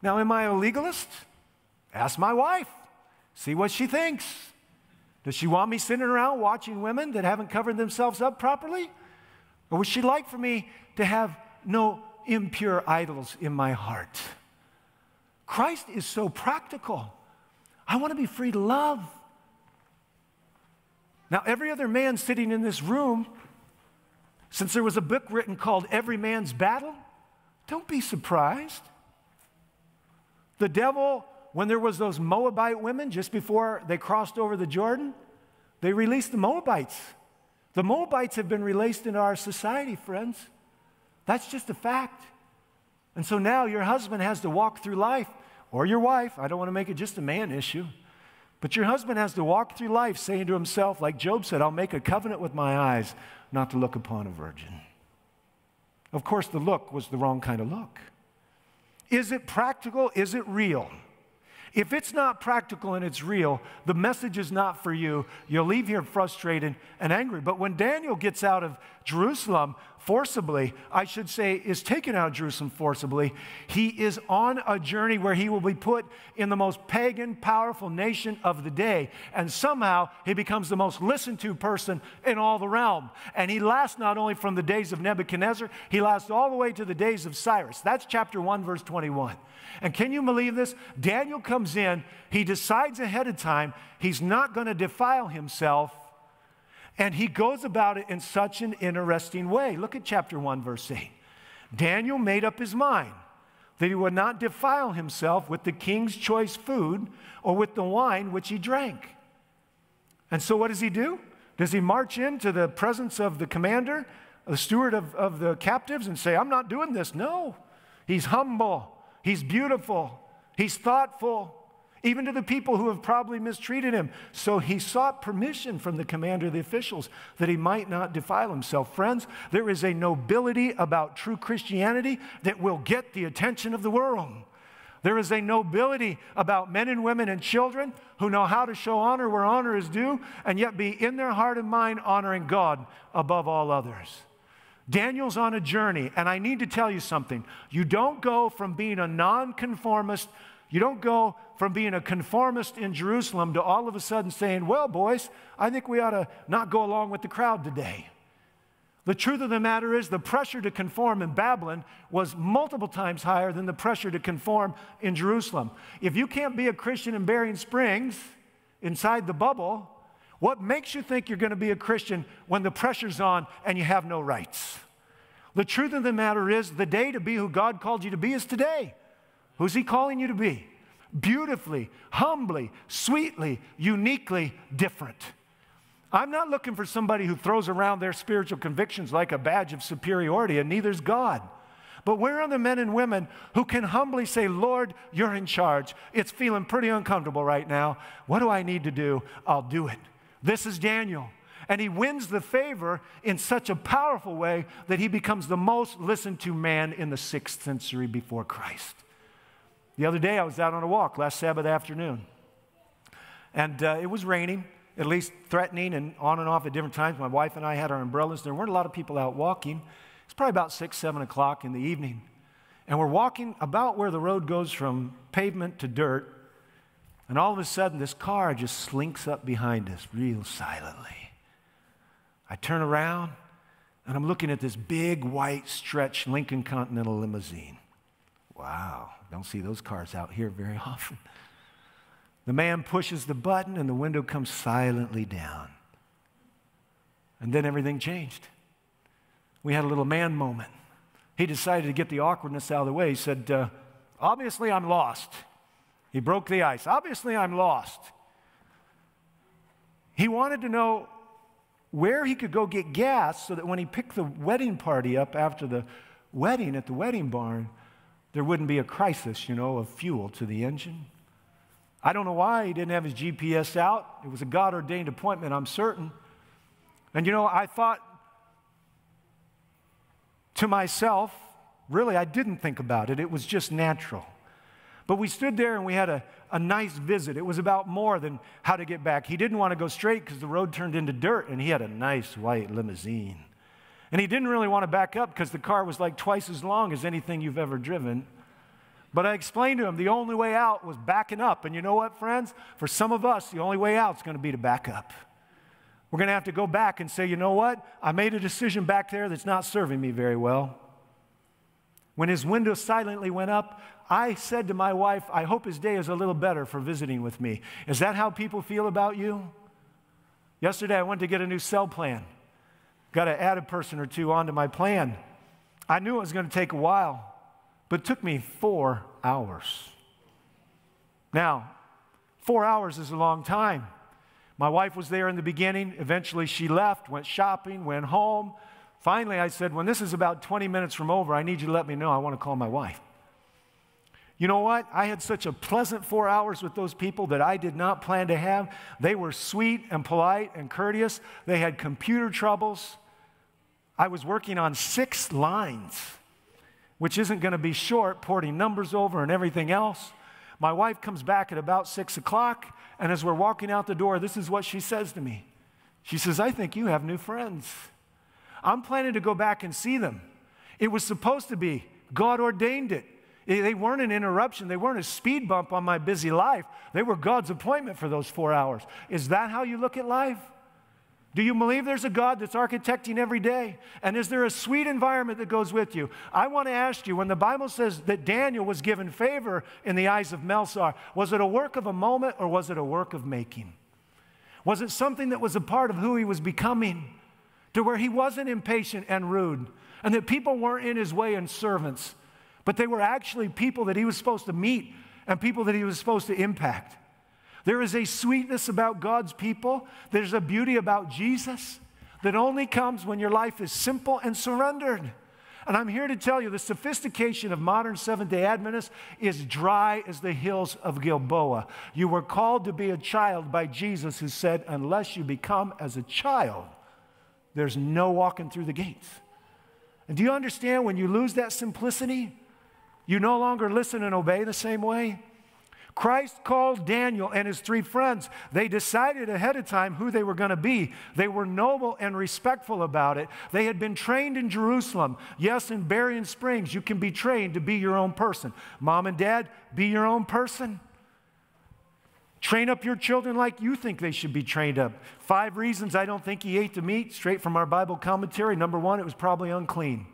Now, am I a legalist? Ask my wife, see what she thinks. Does she want me sitting around watching women that haven't covered themselves up properly? Or would she like for me to have no impure idols in my heart? Christ is so practical. I want to be free to love. Now, every other man sitting in this room, since there was a book written called Every Man's Battle, don't be surprised. The devil, when there was those Moabite women just before they crossed over the Jordan, they released the Moabites. The Moabites have been released into our society, friends. That's just a fact. And so now your husband has to walk through life, or your wife, I don't want to make it just a man issue, but your husband has to walk through life saying to himself, like Job said, I'll make a covenant with my eyes not to look upon a virgin. Of course, the look was the wrong kind of look. Is it practical? Is it real? If it's not practical and it's real, the message is not for you. You'll leave here frustrated and angry. But when Daniel gets out of Jerusalem, forcibly, I should say, is taken out of Jerusalem forcibly, he is on a journey where he will be put in the most pagan, powerful nation of the day. And somehow he becomes the most listened to person in all the realm. And he lasts not only from the days of Nebuchadnezzar, he lasts all the way to the days of Cyrus. That's chapter 1, verse 21. And can you believe this? Daniel comes in, he decides ahead of time he's not going to defile himself and he goes about it in such an interesting way. Look at chapter 1, verse 8. Daniel made up his mind that he would not defile himself with the king's choice food or with the wine which he drank. And so, what does he do? Does he march into the presence of the commander, the steward of, of the captives, and say, I'm not doing this? No. He's humble, he's beautiful, he's thoughtful, even to the people who have probably mistreated him. So he sought permission from the commander of the officials that he might not defile himself. Friends, there is a nobility about true Christianity that will get the attention of the world. There is a nobility about men and women and children who know how to show honor where honor is due and yet be in their heart and mind honoring God above all others. Daniel's on a journey, and I need to tell you something. You don't go from being a nonconformist you don't go from being a conformist in Jerusalem to all of a sudden saying, Well, boys, I think we ought to not go along with the crowd today. The truth of the matter is, the pressure to conform in Babylon was multiple times higher than the pressure to conform in Jerusalem. If you can't be a Christian in Berrien Springs inside the bubble, what makes you think you're going to be a Christian when the pressure's on and you have no rights? The truth of the matter is, the day to be who God called you to be is today. Who's He calling you to be? Beautifully, humbly, sweetly, uniquely different. I'm not looking for somebody who throws around their spiritual convictions like a badge of superiority, and neither's God. But where are the men and women who can humbly say, Lord, you're in charge? It's feeling pretty uncomfortable right now. What do I need to do? I'll do it. This is Daniel. And he wins the favor in such a powerful way that he becomes the most listened to man in the sixth century before Christ. The other day, I was out on a walk last Sabbath afternoon, and uh, it was raining, at least threatening, and on and off at different times. My wife and I had our umbrellas. There weren't a lot of people out walking. It's probably about six, seven o'clock in the evening. And we're walking about where the road goes from pavement to dirt. And all of a sudden, this car just slinks up behind us real silently. I turn around and I'm looking at this big white stretch Lincoln Continental limousine. Wow. Don't see those cars out here very often. The man pushes the button and the window comes silently down. And then everything changed. We had a little man moment. He decided to get the awkwardness out of the way. He said, uh, Obviously, I'm lost. He broke the ice. Obviously, I'm lost. He wanted to know where he could go get gas so that when he picked the wedding party up after the wedding at the wedding barn, there wouldn't be a crisis, you know, of fuel to the engine. I don't know why he didn't have his GPS out. It was a God ordained appointment, I'm certain. And you know, I thought to myself, really, I didn't think about it. It was just natural. But we stood there and we had a, a nice visit. It was about more than how to get back. He didn't want to go straight because the road turned into dirt, and he had a nice white limousine. And he didn't really want to back up because the car was like twice as long as anything you've ever driven. But I explained to him the only way out was backing up. And you know what, friends? For some of us, the only way out is going to be to back up. We're going to have to go back and say, you know what? I made a decision back there that's not serving me very well. When his window silently went up, I said to my wife, I hope his day is a little better for visiting with me. Is that how people feel about you? Yesterday, I went to get a new cell plan. Got to add a person or two onto my plan. I knew it was going to take a while, but it took me four hours. Now, four hours is a long time. My wife was there in the beginning. Eventually, she left, went shopping, went home. Finally, I said, When this is about 20 minutes from over, I need you to let me know. I want to call my wife. You know what? I had such a pleasant four hours with those people that I did not plan to have. They were sweet and polite and courteous. They had computer troubles. I was working on six lines, which isn't going to be short, porting numbers over and everything else. My wife comes back at about six o'clock, and as we're walking out the door, this is what she says to me. She says, I think you have new friends. I'm planning to go back and see them. It was supposed to be, God ordained it. They weren't an interruption. They weren't a speed bump on my busy life. They were God's appointment for those four hours. Is that how you look at life? Do you believe there's a God that's architecting every day? And is there a sweet environment that goes with you? I want to ask you when the Bible says that Daniel was given favor in the eyes of Melzar, was it a work of a moment or was it a work of making? Was it something that was a part of who he was becoming to where he wasn't impatient and rude and that people weren't in his way and servants, but they were actually people that he was supposed to meet and people that he was supposed to impact? There is a sweetness about God's people, there's a beauty about Jesus that only comes when your life is simple and surrendered. And I'm here to tell you the sophistication of modern Seventh day Adventists is dry as the hills of Gilboa. You were called to be a child by Jesus, who said, Unless you become as a child, there's no walking through the gates. And do you understand when you lose that simplicity, you no longer listen and obey the same way? Christ called Daniel and his three friends. They decided ahead of time who they were going to be. They were noble and respectful about it. They had been trained in Jerusalem. Yes, in Berrien Springs, you can be trained to be your own person. Mom and dad, be your own person. Train up your children like you think they should be trained up. Five reasons I don't think he ate the meat, straight from our Bible commentary. Number one, it was probably unclean.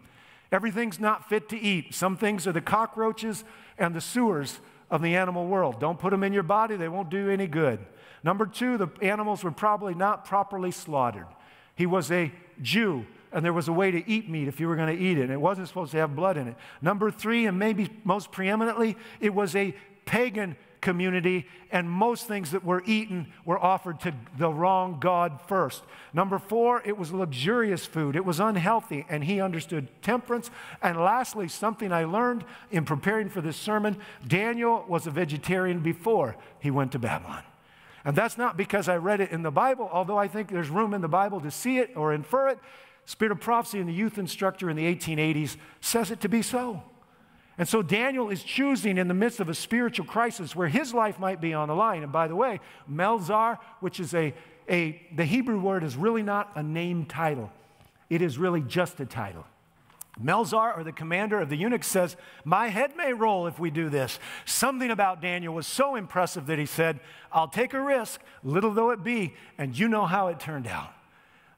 Everything's not fit to eat. Some things are the cockroaches and the sewers of the animal world. Don't put them in your body, they won't do any good. Number two, the animals were probably not properly slaughtered. He was a Jew, and there was a way to eat meat if you were going to eat it, and it wasn't supposed to have blood in it. Number three, and maybe most preeminently, it was a pagan community, and most things that were eaten were offered to the wrong God first. Number four, it was luxurious food. It was unhealthy, and he understood temperance. And lastly, something I learned in preparing for this sermon Daniel was a vegetarian before he went to Babylon. And that's not because I read it in the Bible, although I think there's room in the Bible to see it or infer it. Spirit of Prophecy in the youth instructor in the 1880s says it to be so. And so Daniel is choosing in the midst of a spiritual crisis where his life might be on the line. And by the way, Melzar, which is a, a the Hebrew word is really not a name title, it is really just a title. Melzar, or the commander of the eunuchs, says, My head may roll if we do this. Something about Daniel was so impressive that he said, I'll take a risk, little though it be, and you know how it turned out.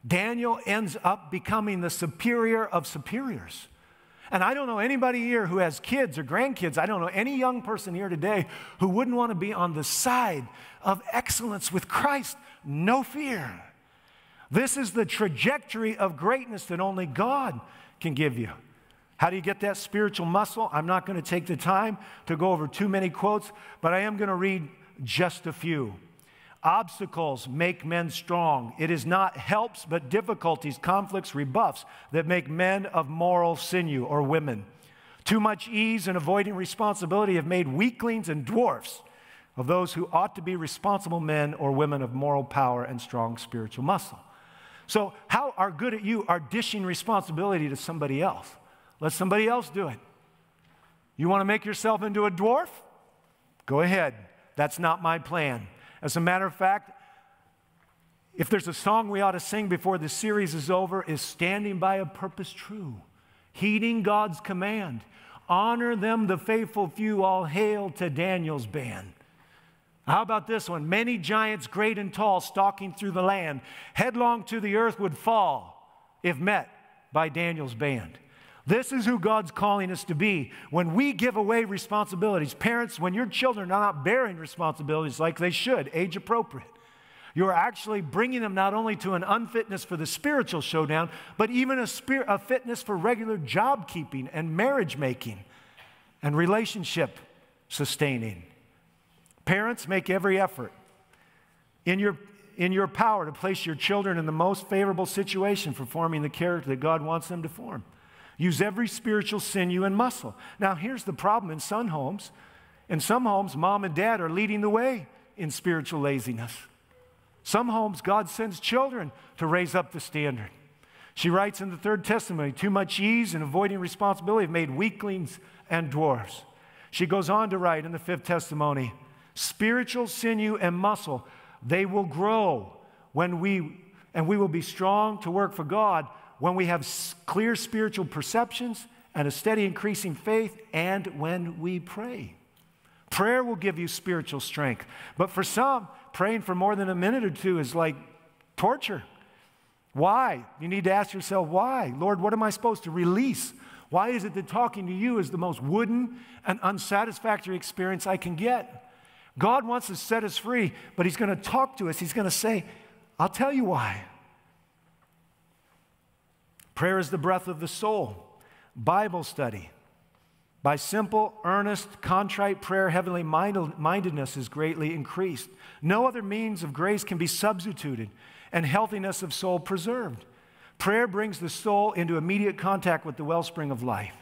Daniel ends up becoming the superior of superiors. And I don't know anybody here who has kids or grandkids. I don't know any young person here today who wouldn't want to be on the side of excellence with Christ. No fear. This is the trajectory of greatness that only God can give you. How do you get that spiritual muscle? I'm not going to take the time to go over too many quotes, but I am going to read just a few. Obstacles make men strong. It is not helps, but difficulties, conflicts, rebuffs that make men of moral sinew or women. Too much ease and avoiding responsibility have made weaklings and dwarfs of those who ought to be responsible men or women of moral power and strong spiritual muscle. So, how are good at you are dishing responsibility to somebody else? Let somebody else do it. You want to make yourself into a dwarf? Go ahead. That's not my plan. As a matter of fact, if there's a song we ought to sing before the series is over, is Standing by a Purpose True, heeding God's command. Honor them, the faithful few, all hail to Daniel's band. How about this one? Many giants, great and tall, stalking through the land, headlong to the earth would fall if met by Daniel's band. This is who God's calling us to be. When we give away responsibilities, parents, when your children are not bearing responsibilities like they should, age appropriate, you are actually bringing them not only to an unfitness for the spiritual showdown, but even a, spirit, a fitness for regular job keeping and marriage making and relationship sustaining. Parents, make every effort in your, in your power to place your children in the most favorable situation for forming the character that God wants them to form. Use every spiritual sinew and muscle. Now, here's the problem in some homes. In some homes, mom and dad are leading the way in spiritual laziness. Some homes, God sends children to raise up the standard. She writes in the third testimony too much ease and avoiding responsibility have made weaklings and dwarfs. She goes on to write in the fifth testimony spiritual sinew and muscle, they will grow when we, and we will be strong to work for God when we have clear spiritual perceptions and a steady increasing faith, and when we pray. Prayer will give you spiritual strength. But for some, praying for more than a minute or two is like torture. Why? You need to ask yourself, why? Lord, what am I supposed to release? Why is it that talking to you is the most wooden and unsatisfactory experience I can get? God wants to set us free, but He's going to talk to us. He's going to say, I'll tell you why. Prayer is the breath of the soul. Bible study. By simple, earnest, contrite prayer, heavenly mindedness is greatly increased. No other means of grace can be substituted, and healthiness of soul preserved. Prayer brings the soul into immediate contact with the wellspring of life.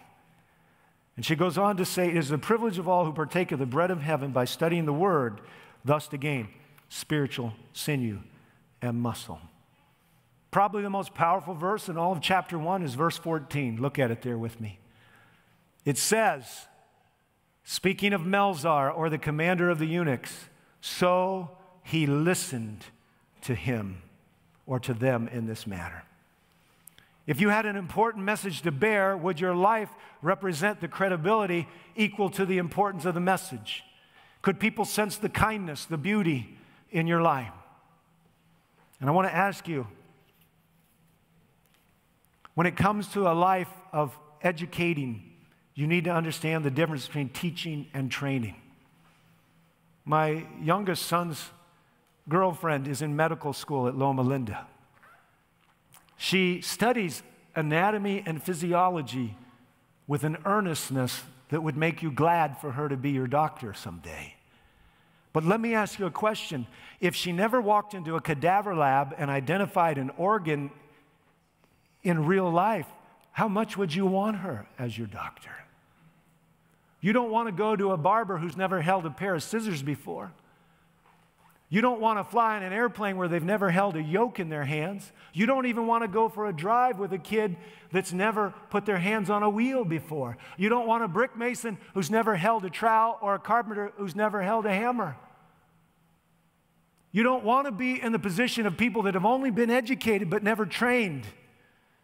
And she goes on to say, It is the privilege of all who partake of the bread of heaven by studying the word, thus to gain spiritual sinew and muscle. Probably the most powerful verse in all of chapter 1 is verse 14. Look at it there with me. It says, speaking of Melzar or the commander of the eunuchs, so he listened to him or to them in this matter. If you had an important message to bear, would your life represent the credibility equal to the importance of the message? Could people sense the kindness, the beauty in your life? And I want to ask you when it comes to a life of educating, you need to understand the difference between teaching and training. My youngest son's girlfriend is in medical school at Loma Linda. She studies anatomy and physiology with an earnestness that would make you glad for her to be your doctor someday. But let me ask you a question. If she never walked into a cadaver lab and identified an organ in real life, how much would you want her as your doctor? You don't want to go to a barber who's never held a pair of scissors before. You don't want to fly in an airplane where they've never held a yoke in their hands. You don't even want to go for a drive with a kid that's never put their hands on a wheel before. You don't want a brick mason who's never held a trowel or a carpenter who's never held a hammer. You don't want to be in the position of people that have only been educated but never trained.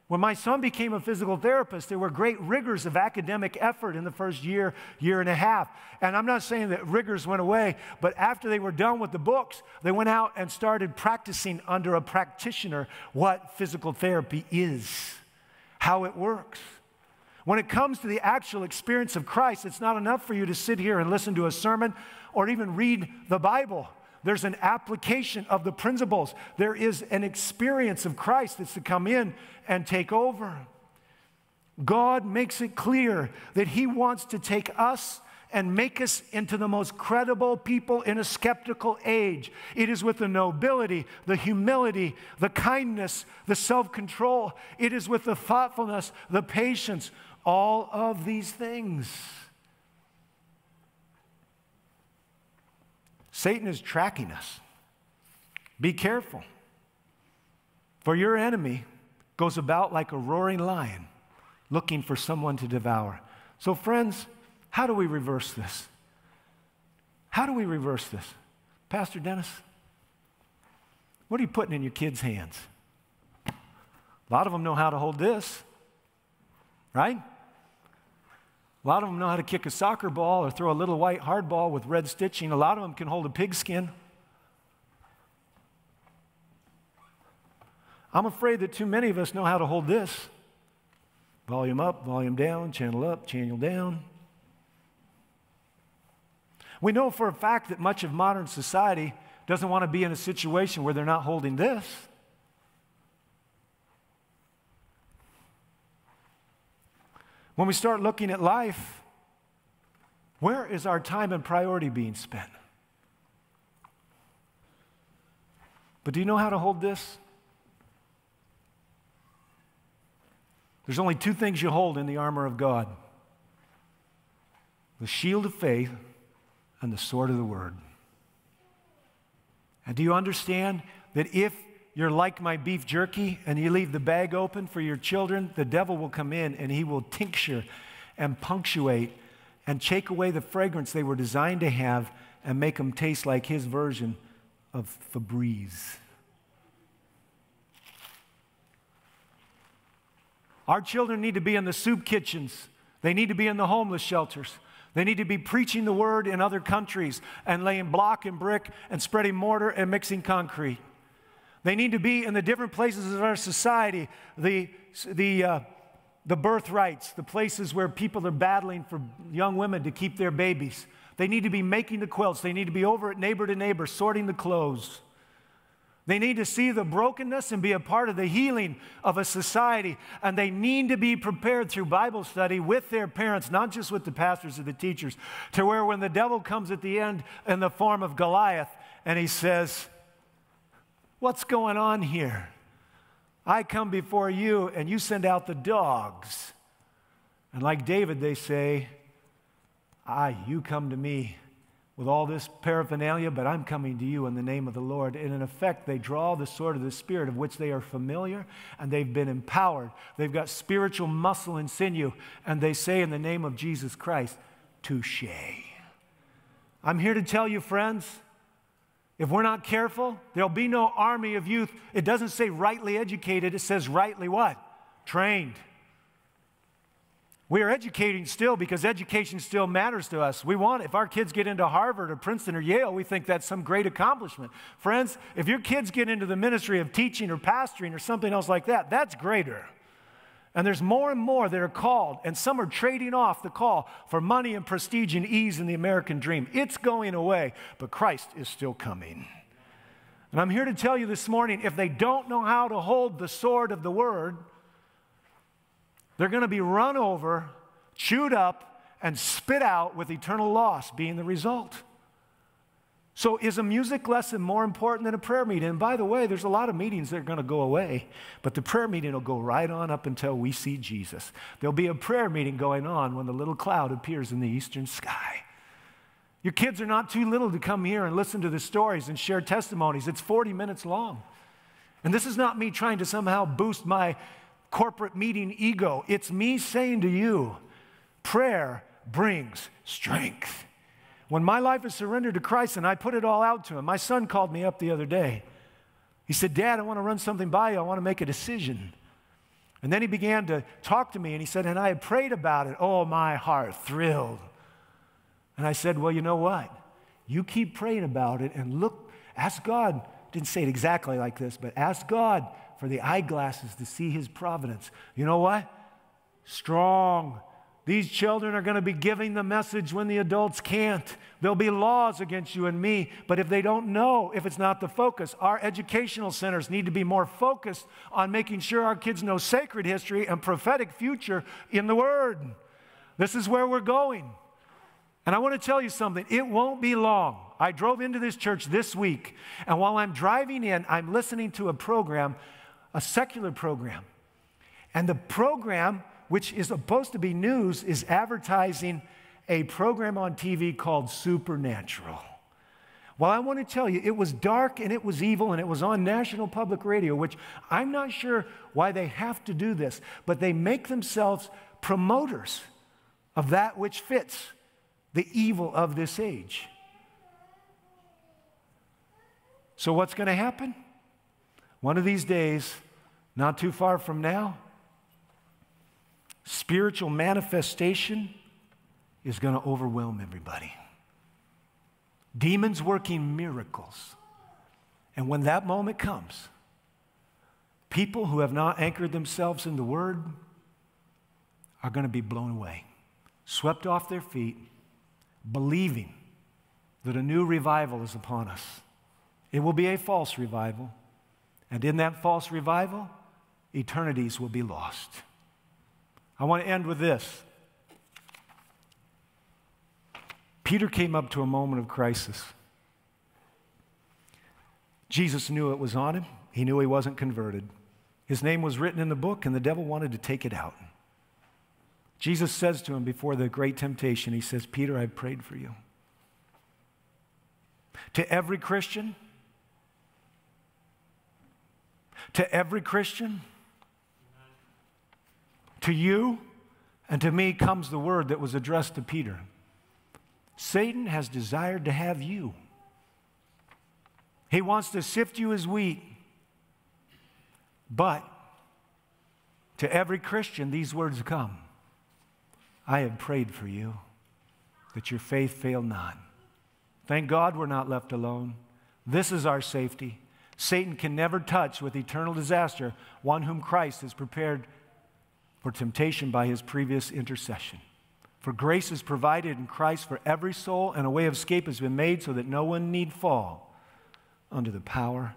When my son became a physical therapist, there were great rigors of academic effort in the first year, year and a half. And I'm not saying that rigors went away, but after they were done with the books, they went out and started practicing under a practitioner what physical therapy is, how it works. When it comes to the actual experience of Christ, it's not enough for you to sit here and listen to a sermon or even read the Bible. There's an application of the principles. There is an experience of Christ that's to come in and take over. God makes it clear that He wants to take us and make us into the most credible people in a skeptical age. It is with the nobility, the humility, the kindness, the self control. It is with the thoughtfulness, the patience, all of these things. Satan is tracking us. Be careful. For your enemy goes about like a roaring lion, looking for someone to devour. So, friends, how do we reverse this? How do we reverse this? Pastor Dennis, what are you putting in your kids' hands? A lot of them know how to hold this, right? A lot of them know how to kick a soccer ball or throw a little white hard ball with red stitching. A lot of them can hold a pigskin. I'm afraid that too many of us know how to hold this volume up, volume down, channel up, channel down. We know for a fact that much of modern society doesn't want to be in a situation where they're not holding this. When we start looking at life, where is our time and priority being spent? But do you know how to hold this? There's only two things you hold in the armor of God the shield of faith and the sword of the word. And do you understand that if you're like my beef jerky and you leave the bag open for your children, the devil will come in and he will tincture and punctuate and take away the fragrance they were designed to have and make them taste like his version of Febreze. Our children need to be in the soup kitchens. They need to be in the homeless shelters. They need to be preaching the word in other countries and laying block and brick and spreading mortar and mixing concrete. They need to be in the different places of our society, the, the, uh, the birthrights, the places where people are battling for young women to keep their babies. They need to be making the quilts. They need to be over at neighbor to neighbor sorting the clothes. They need to see the brokenness and be a part of the healing of a society. And they need to be prepared through Bible study with their parents, not just with the pastors or the teachers, to where when the devil comes at the end in the form of Goliath and he says, What's going on here? I come before you and you send out the dogs. And like David, they say, I, you come to me with all this paraphernalia, but I'm coming to you in the name of the Lord. And in effect, they draw the sword of the Spirit of which they are familiar and they've been empowered. They've got spiritual muscle and sinew, and they say in the name of Jesus Christ, touche. I'm here to tell you, friends, if we're not careful, there'll be no army of youth. It doesn't say rightly educated, it says rightly what? Trained. We are educating still because education still matters to us. We want, if our kids get into Harvard or Princeton or Yale, we think that's some great accomplishment. Friends, if your kids get into the ministry of teaching or pastoring or something else like that, that's greater. And there's more and more that are called, and some are trading off the call for money and prestige and ease in the American dream. It's going away, but Christ is still coming. And I'm here to tell you this morning if they don't know how to hold the sword of the word, they're going to be run over, chewed up, and spit out with eternal loss being the result. So, is a music lesson more important than a prayer meeting? And by the way, there's a lot of meetings that are going to go away, but the prayer meeting will go right on up until we see Jesus. There'll be a prayer meeting going on when the little cloud appears in the eastern sky. Your kids are not too little to come here and listen to the stories and share testimonies. It's 40 minutes long. And this is not me trying to somehow boost my corporate meeting ego. It's me saying to you, prayer brings strength. When my life is surrendered to Christ and I put it all out to Him, my son called me up the other day. He said, Dad, I want to run something by you. I want to make a decision. And then he began to talk to me and he said, And I had prayed about it. Oh, my heart thrilled. And I said, Well, you know what? You keep praying about it and look, ask God. Didn't say it exactly like this, but ask God for the eyeglasses to see his providence. You know what? Strong. These children are going to be giving the message when the adults can't. There'll be laws against you and me, but if they don't know, if it's not the focus, our educational centers need to be more focused on making sure our kids know sacred history and prophetic future in the Word. This is where we're going. And I want to tell you something, it won't be long. I drove into this church this week, and while I'm driving in, I'm listening to a program a secular program. And the program, which is supposed to be news, is advertising a program on TV called Supernatural. Well, I want to tell you, it was dark and it was evil and it was on National Public Radio, which I'm not sure why they have to do this, but they make themselves promoters of that which fits the evil of this age. So, what's going to happen? One of these days, not too far from now, spiritual manifestation is going to overwhelm everybody. Demons working miracles. And when that moment comes, people who have not anchored themselves in the Word are going to be blown away, swept off their feet, believing that a new revival is upon us. It will be a false revival. And in that false revival, eternities will be lost. I want to end with this. Peter came up to a moment of crisis. Jesus knew it was on him. He knew he wasn't converted. His name was written in the book, and the devil wanted to take it out. Jesus says to him before the great temptation, He says, Peter, I've prayed for you. To every Christian, to every Christian, to you and to me comes the word that was addressed to Peter Satan has desired to have you. He wants to sift you as wheat. But to every Christian, these words come I have prayed for you that your faith fail not. Thank God we're not left alone. This is our safety. Satan can never touch with eternal disaster one whom Christ has prepared for temptation by his previous intercession. For grace is provided in Christ for every soul, and a way of escape has been made so that no one need fall under the power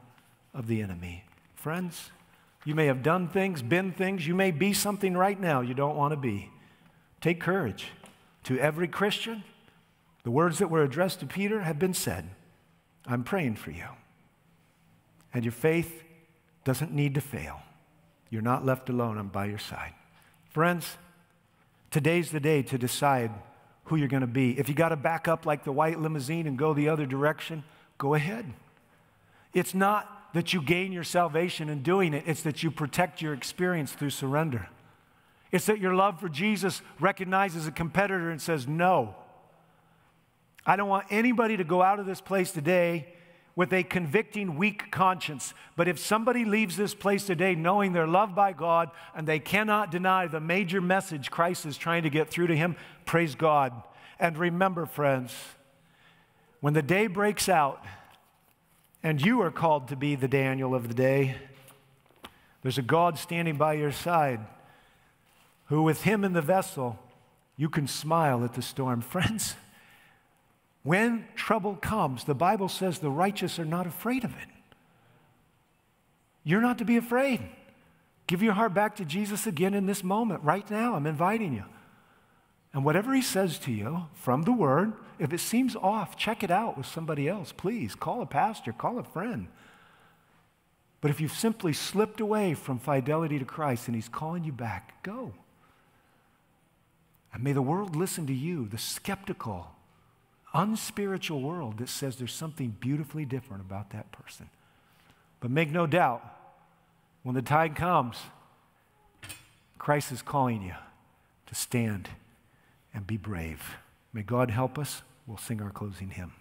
of the enemy. Friends, you may have done things, been things, you may be something right now you don't want to be. Take courage. To every Christian, the words that were addressed to Peter have been said. I'm praying for you. And your faith doesn't need to fail. You're not left alone. I'm by your side. Friends, today's the day to decide who you're going to be. If you got to back up like the white limousine and go the other direction, go ahead. It's not that you gain your salvation in doing it, it's that you protect your experience through surrender. It's that your love for Jesus recognizes a competitor and says, No. I don't want anybody to go out of this place today with a convicting, weak conscience. But if somebody leaves this place today knowing they're loved by God and they cannot deny the major message Christ is trying to get through to him, praise God. And remember, friends, when the day breaks out and you are called to be the Daniel of the day, there's a God standing by your side who, with him in the vessel, you can smile at the storm. Friends, when trouble comes, the Bible says the righteous are not afraid of it. You're not to be afraid. Give your heart back to Jesus again in this moment, right now. I'm inviting you. And whatever he says to you from the word, if it seems off, check it out with somebody else. Please call a pastor, call a friend. But if you've simply slipped away from fidelity to Christ and he's calling you back, go. And may the world listen to you, the skeptical, unspiritual world that says there's something beautifully different about that person. But make no doubt, when the tide comes, Christ is calling you to stand and be brave. May God help us. We'll sing our closing hymn.